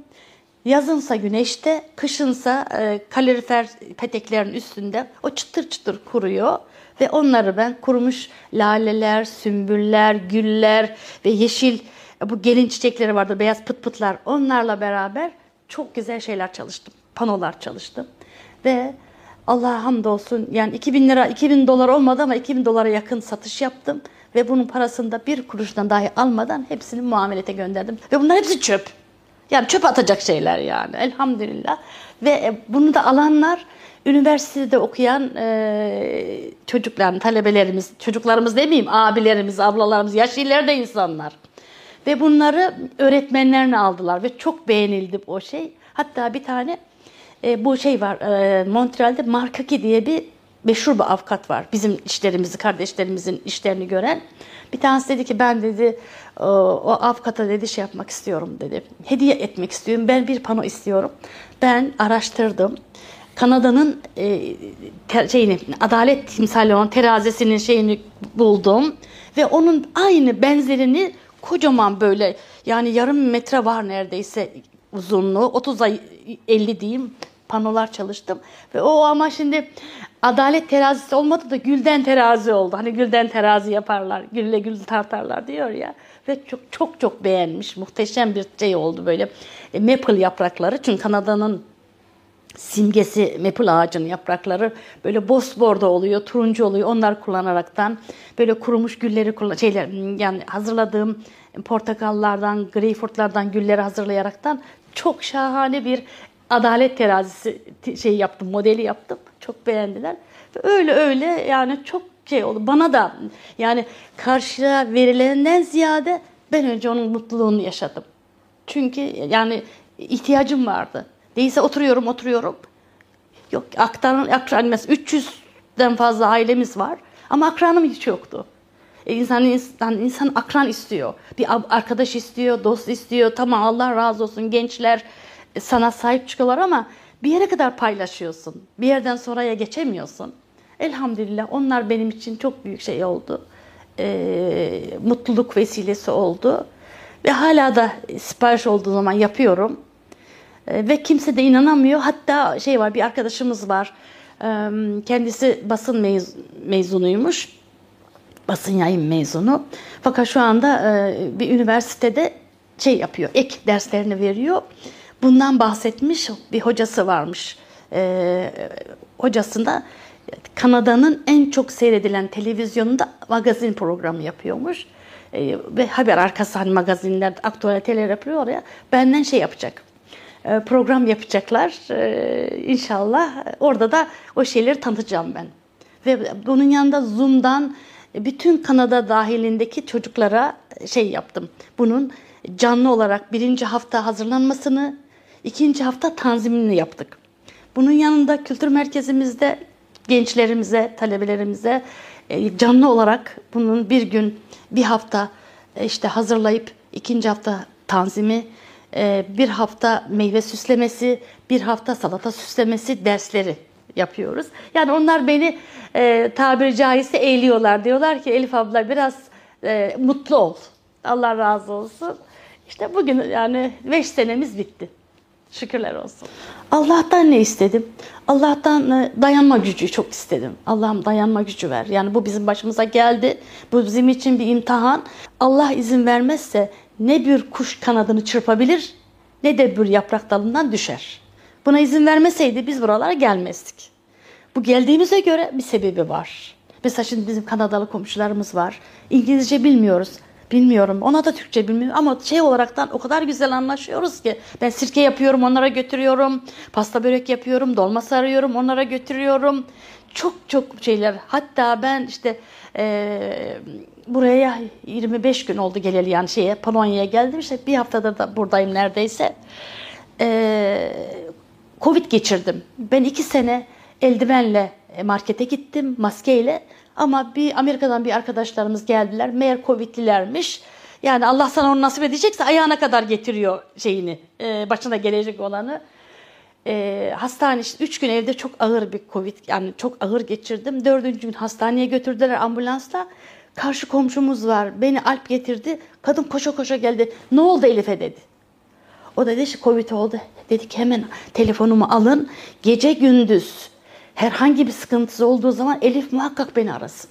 Yazınsa güneşte, kışınsa e, kalorifer peteklerin üstünde o çıtır çıtır kuruyor. Ve onları ben kurumuş laleler, sümbüller, güller ve yeşil bu gelin çiçekleri vardır, beyaz pıt pıtlar. Onlarla beraber çok güzel şeyler çalıştım. Panolar çalıştım. Ve Allah'a hamdolsun yani 2000 lira, 2000 dolar olmadı ama 2000 dolara yakın satış yaptım. Ve bunun parasını da bir kuruştan dahi almadan hepsini muamelete gönderdim. Ve bunlar hepsi çöp. Yani çöp atacak şeyler yani elhamdülillah. Ve e, bunu da alanlar üniversitede okuyan e, çocuklar, talebelerimiz, çocuklarımız demeyeyim, abilerimiz, ablalarımız, yaş ileride insanlar. Ve bunları öğretmenlerine aldılar ve çok beğenildi o şey. Hatta bir tane e, bu şey var, e, Montreal'de Markaki diye bir meşhur bir avukat var. Bizim işlerimizi, kardeşlerimizin işlerini gören. Bir tanesi dedi ki ben dedi o, o avukata dedi şey yapmak istiyorum dedi. Hediye etmek istiyorum. Ben bir pano istiyorum. Ben araştırdım. Kanada'nın e, ter, şeyini adalet timsali olan terazisinin şeyini buldum ve onun aynı benzerini kocaman böyle yani yarım metre var neredeyse uzunluğu 30'a 50 diyeyim panolar çalıştım ve o ama şimdi adalet terazisi olmadı da gülden terazi oldu. Hani gülden terazi yaparlar, gülle gül tartarlar diyor ya. Ve çok çok çok beğenmiş. Muhteşem bir şey oldu böyle. E, maple yaprakları çünkü Kanada'nın simgesi maple ağacının yaprakları böyle bosborda oluyor, turuncu oluyor. Onlar kullanaraktan böyle kurumuş gülleri kullan şeyler yani hazırladığım portakallardan, greyfurtlardan gülleri hazırlayaraktan çok şahane bir adalet terazisi şey yaptım, modeli yaptım. Çok beğendiler. Öyle öyle yani çok şey oldu. Bana da yani karşıya verilenden ziyade ben önce onun mutluluğunu yaşadım. Çünkü yani ihtiyacım vardı. Değilse oturuyorum oturuyorum. Yok aktaran, akran mesela 300'den fazla ailemiz var ama akranım hiç yoktu. E insan, insan, insan akran istiyor. Bir arkadaş istiyor, dost istiyor. Tamam Allah razı olsun gençler sana sahip çıkıyorlar ama bir yere kadar paylaşıyorsun. Bir yerden sonraya geçemiyorsun. Elhamdülillah onlar benim için çok büyük şey oldu. E, mutluluk vesilesi oldu. Ve hala da sipariş olduğu zaman yapıyorum. E, ve kimse de inanamıyor. Hatta şey var bir arkadaşımız var. E, kendisi basın mez mezunuymuş. Basın yayın mezunu. Fakat şu anda e, bir üniversitede şey yapıyor. Ek derslerini veriyor. Bundan bahsetmiş bir hocası varmış. E, hocasında Kanada'nın en çok seyredilen televizyonunda magazin programı yapıyormuş. E, ve haber arkası hani magazinler, aktualiteler yapıyor oraya. Benden şey yapacak. E, program yapacaklar. E, inşallah orada da o şeyleri tanıtacağım ben. Ve bunun yanında Zoom'dan bütün Kanada dahilindeki çocuklara şey yaptım. Bunun canlı olarak birinci hafta hazırlanmasını, ikinci hafta tanzimini yaptık. Bunun yanında kültür merkezimizde gençlerimize, talebelerimize e, canlı olarak bunun bir gün, bir hafta e, işte hazırlayıp ikinci hafta tanzimi, e, bir hafta meyve süslemesi, bir hafta salata süslemesi dersleri yapıyoruz. Yani onlar beni e, tabiri caizse eğliyorlar. Diyorlar ki Elif abla biraz e, mutlu ol. Allah razı olsun. İşte bugün yani 5 senemiz bitti. Şükürler olsun. Allah'tan ne istedim? Allah'tan e, dayanma gücü çok istedim. Allah'ım dayanma gücü ver. Yani bu bizim başımıza geldi. Bu bizim için bir imtihan. Allah izin vermezse ne bir kuş kanadını çırpabilir ne de bir yaprak dalından düşer. Buna izin vermeseydi biz buralara gelmezdik. Bu geldiğimize göre bir sebebi var. Mesela şimdi bizim Kanadalı komşularımız var. İngilizce bilmiyoruz. Bilmiyorum. Ona da Türkçe bilmiyorum ama şey olaraktan o kadar güzel anlaşıyoruz ki. Ben sirke yapıyorum, onlara götürüyorum. Pasta börek yapıyorum, dolma sarıyorum, onlara götürüyorum. Çok çok şeyler. Hatta ben işte e, buraya 25 gün oldu geleli yani şeye Polonya'ya geldim işte bir haftadır da buradayım neredeyse. E, Covid geçirdim. Ben iki sene eldivenle markete gittim maskeyle ama bir Amerika'dan bir arkadaşlarımız geldiler. Meğer Covid'lilermiş. Yani Allah sana onu nasip edecekse ayağına kadar getiriyor şeyini, e, başına gelecek olanı. E, hastane işte üç gün evde çok ağır bir Covid yani çok ağır geçirdim. Dördüncü gün hastaneye götürdüler ambulansla. Karşı komşumuz var. Beni Alp getirdi. Kadın koşa koşa geldi. Ne oldu Elif'e dedi. O da dedi işte Covid oldu. Dedik hemen telefonumu alın. Gece gündüz herhangi bir sıkıntısı olduğu zaman Elif muhakkak beni arasın.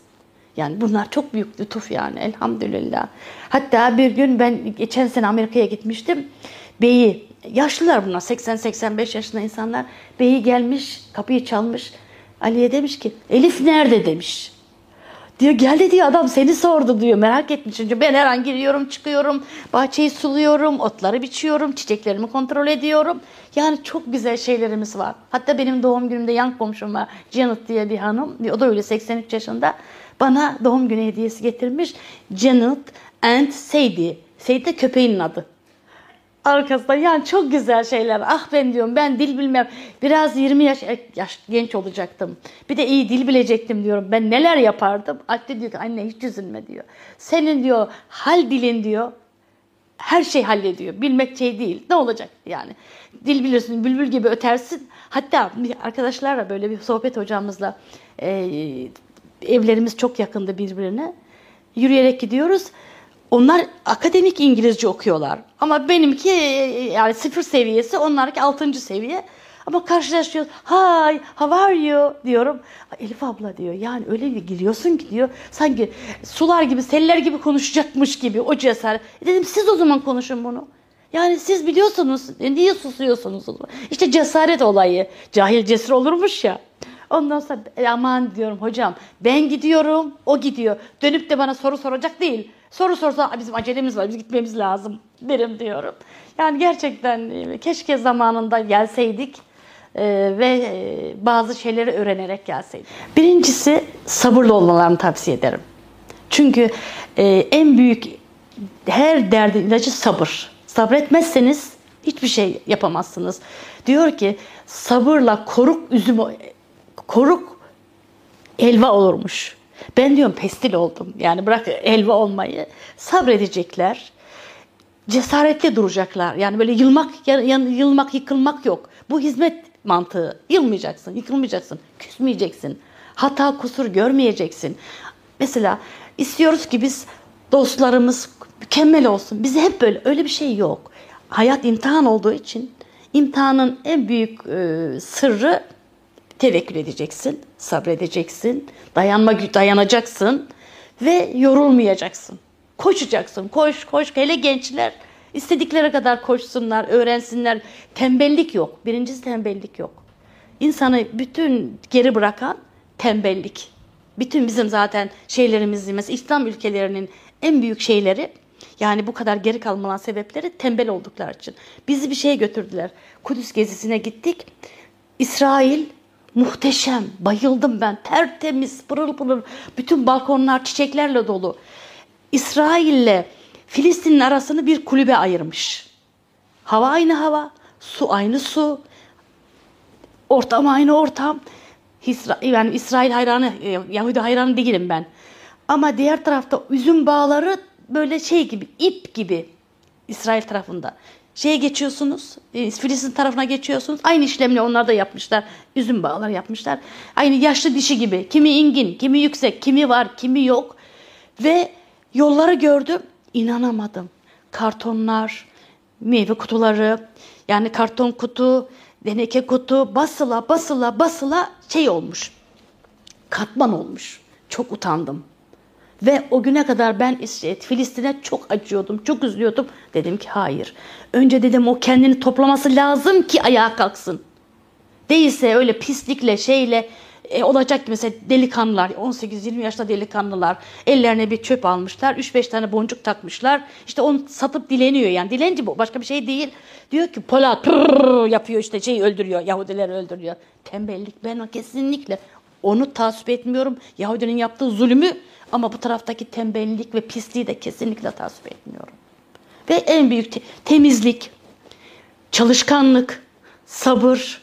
Yani bunlar çok büyük lütuf yani elhamdülillah. Hatta bir gün ben geçen sene Amerika'ya gitmiştim. Beyi, yaşlılar bunlar 80-85 yaşında insanlar. Beyi gelmiş kapıyı çalmış. Ali'ye demiş ki Elif nerede demiş. Diyor geldi diyor adam seni sordu diyor merak etmiş. Çünkü ben her an giriyorum çıkıyorum bahçeyi suluyorum otları biçiyorum çiçeklerimi kontrol ediyorum. Yani çok güzel şeylerimiz var. Hatta benim doğum günümde yan komşum var Janet diye bir hanım o da öyle 83 yaşında bana doğum günü hediyesi getirmiş. Janet and Sadie. Sadie de köpeğinin adı arkasında yani çok güzel şeyler. Ah ben diyorum ben dil bilmem. Biraz 20 yaş, yaş genç olacaktım. Bir de iyi dil bilecektim diyorum. Ben neler yapardım? Anne diyor ki anne hiç üzülme diyor. Senin diyor hal dilin diyor her şey hallediyor. Bilmek şey değil. Ne olacak yani? Dil bilirsin, bülbül gibi ötersin. Hatta arkadaşlarla böyle bir sohbet hocamızla e, evlerimiz çok yakındı birbirine. Yürüyerek gidiyoruz. Onlar akademik İngilizce okuyorlar. Ama benimki yani sıfır seviyesi, onlarki altıncı seviye. Ama karşılaşıyoruz. Hi, how are you diyorum. Elif abla diyor. Yani öyle bir giriyorsun ki diyor. Sanki sular gibi, seller gibi konuşacakmış gibi o cesaret. E dedim siz o zaman konuşun bunu. Yani siz biliyorsunuz. E niye susuyorsunuz? İşte cesaret olayı. Cahil cesur olurmuş ya. Ondan sonra e aman diyorum hocam ben gidiyorum o gidiyor. Dönüp de bana soru soracak değil. Soru sorsa bizim acelemiz var, biz gitmemiz lazım derim diyorum. Yani gerçekten e, keşke zamanında gelseydik e, ve e, bazı şeyleri öğrenerek gelseydik. Birincisi sabırlı olmalarını tavsiye ederim. Çünkü en büyük her derdin ilacı sabır. Sabretmezseniz hiçbir şey yapamazsınız. Diyor ki sabırla koruk üzüm koruk elva olurmuş. Ben diyorum pestil oldum. Yani bırak helva olmayı. Sabredecekler. Cesaretli duracaklar. Yani böyle yılmak, yılmak, yıkılmak yok. Bu hizmet mantığı. Yılmayacaksın, yıkılmayacaksın, küsmeyeceksin. Hata, kusur görmeyeceksin. Mesela istiyoruz ki biz dostlarımız mükemmel olsun. Bize hep böyle öyle bir şey yok. Hayat imtihan olduğu için imtihanın en büyük e, sırrı tevekkül edeceksin, sabredeceksin, dayanma dayanacaksın ve yorulmayacaksın. Koşacaksın, koş koş. Hele gençler istedikleri kadar koşsunlar, öğrensinler. Tembellik yok. Birincisi tembellik yok. İnsanı bütün geri bırakan tembellik. Bütün bizim zaten şeylerimiz, mesela İslam ülkelerinin en büyük şeyleri yani bu kadar geri kalmaların sebepleri tembel oldukları için. Bizi bir şeye götürdüler. Kudüs gezisine gittik. İsrail Muhteşem. Bayıldım ben. Tertemiz, pırıl pırıl. Bütün balkonlar çiçeklerle dolu. İsrail'le Filistin'in arasını bir kulübe ayırmış. Hava aynı hava, su aynı su, ortam aynı ortam. Yani İsrail hayranı, e, Yahudi hayranı değilim ben. Ama diğer tarafta üzüm bağları böyle şey gibi, ip gibi İsrail tarafında şeye geçiyorsunuz, e, Filistin tarafına geçiyorsunuz. Aynı işlemle onlar da yapmışlar. Üzüm bağlar yapmışlar. Aynı yaşlı dişi gibi. Kimi ingin, kimi yüksek, kimi var, kimi yok. Ve yolları gördüm, inanamadım. Kartonlar, meyve kutuları, yani karton kutu, deneke kutu basıla basıla basıla şey olmuş. Katman olmuş. Çok utandım. Ve o güne kadar ben Filistin'e çok acıyordum, çok üzülüyordum. Dedim ki hayır. Önce dedim o kendini toplaması lazım ki ayağa kalksın. Değilse öyle pislikle şeyle e, olacak ki mesela delikanlılar 18-20 yaşta delikanlılar ellerine bir çöp almışlar 3-5 tane boncuk takmışlar işte onu satıp dileniyor yani dilenci bu başka bir şey değil diyor ki Polat yapıyor işte şey öldürüyor Yahudileri öldürüyor tembellik ben kesinlikle onu tasvip etmiyorum Yahudinin yaptığı zulümü ama bu taraftaki tembellik ve pisliği de kesinlikle tasvip etmiyorum. Ve en büyük te- temizlik, çalışkanlık, sabır,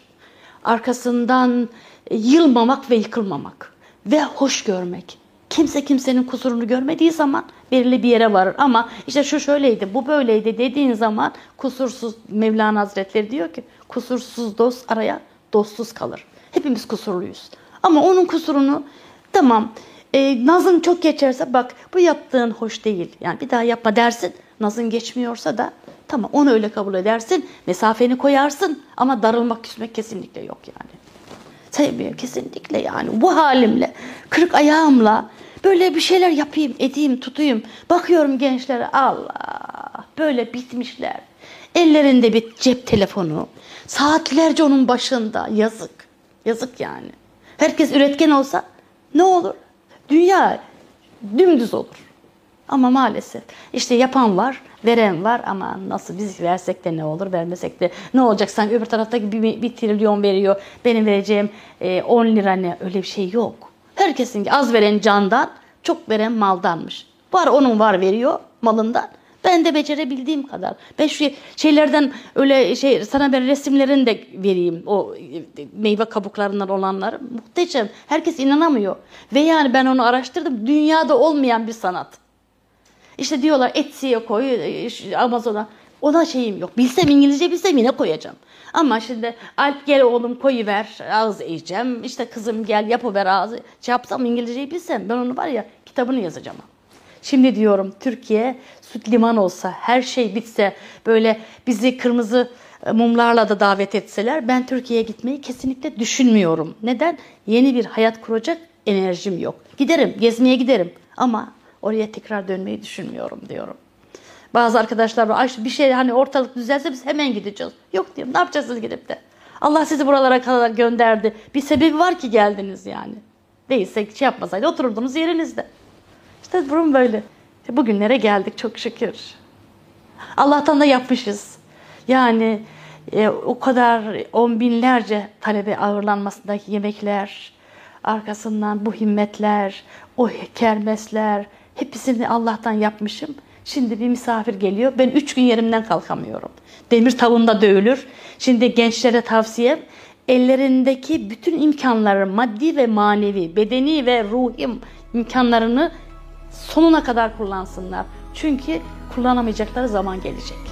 arkasından e, yılmamak ve yıkılmamak ve hoş görmek. Kimse kimsenin kusurunu görmediği zaman belirli bir yere varır. Ama işte şu şöyleydi, bu böyleydi dediğin zaman kusursuz Mevlana Hazretleri diyor ki kusursuz dost araya dostsuz kalır. Hepimiz kusurluyuz. Ama onun kusurunu tamam e, nazın çok geçerse bak bu yaptığın hoş değil. Yani bir daha yapma dersin. Nazın geçmiyorsa da tamam onu öyle kabul edersin. Mesafeni koyarsın ama darılmak küsmek kesinlikle yok yani. Sevmiyor kesinlikle yani bu halimle, kırık ayağımla böyle bir şeyler yapayım, edeyim, tutayım. Bakıyorum gençlere Allah böyle bitmişler. Ellerinde bir cep telefonu. Saatlerce onun başında. Yazık. Yazık yani. Herkes üretken olsa ne olur? Dünya dümdüz olur. Ama maalesef işte yapan var, veren var ama nasıl biz versek de ne olur, vermesek de ne olacak? Sanki öbür tarafta bir, bir trilyon veriyor, benim vereceğim e, 10 lira ne? Öyle bir şey yok. Herkesin az veren candan, çok veren maldanmış. Var onun var veriyor malından. Ben de becerebildiğim kadar. Ben şu şeylerden öyle şey sana ben resimlerini de vereyim. O meyve kabuklarından olanları. Muhteşem. Herkes inanamıyor. Ve yani ben onu araştırdım. Dünyada olmayan bir sanat. İşte diyorlar Etsy'ye koy, Amazon'a. Ona şeyim yok. Bilsem İngilizce bilsem yine koyacağım. Ama şimdi Alp gel oğlum koyuver ağız eğeceğim. İşte kızım gel yapıver ağzı. Şey yapsam İngilizceyi bilsem ben onu var ya kitabını yazacağım. Şimdi diyorum Türkiye süt liman olsa, her şey bitse, böyle bizi kırmızı mumlarla da davet etseler ben Türkiye'ye gitmeyi kesinlikle düşünmüyorum. Neden? Yeni bir hayat kuracak enerjim yok. Giderim, gezmeye giderim ama oraya tekrar dönmeyi düşünmüyorum diyorum. Bazı arkadaşlar var, Ay bir şey hani ortalık düzelse biz hemen gideceğiz. Yok diyorum, ne yapacaksınız gidip de? Allah sizi buralara kadar gönderdi. Bir sebebi var ki geldiniz yani. Değilse şey yapmasaydı otururdunuz yerinizde. İşte durum böyle. Bugünlere geldik çok şükür. Allah'tan da yapmışız. Yani e, o kadar on binlerce talebe ağırlanmasındaki yemekler, arkasından bu himmetler, o kermesler, hepsini Allah'tan yapmışım. Şimdi bir misafir geliyor. Ben üç gün yerimden kalkamıyorum. Demir tavunda dövülür. Şimdi gençlere tavsiyem ellerindeki bütün imkanları maddi ve manevi, bedeni ve ruhi imkanlarını sonuna kadar kullansınlar. Çünkü kullanamayacakları zaman gelecek.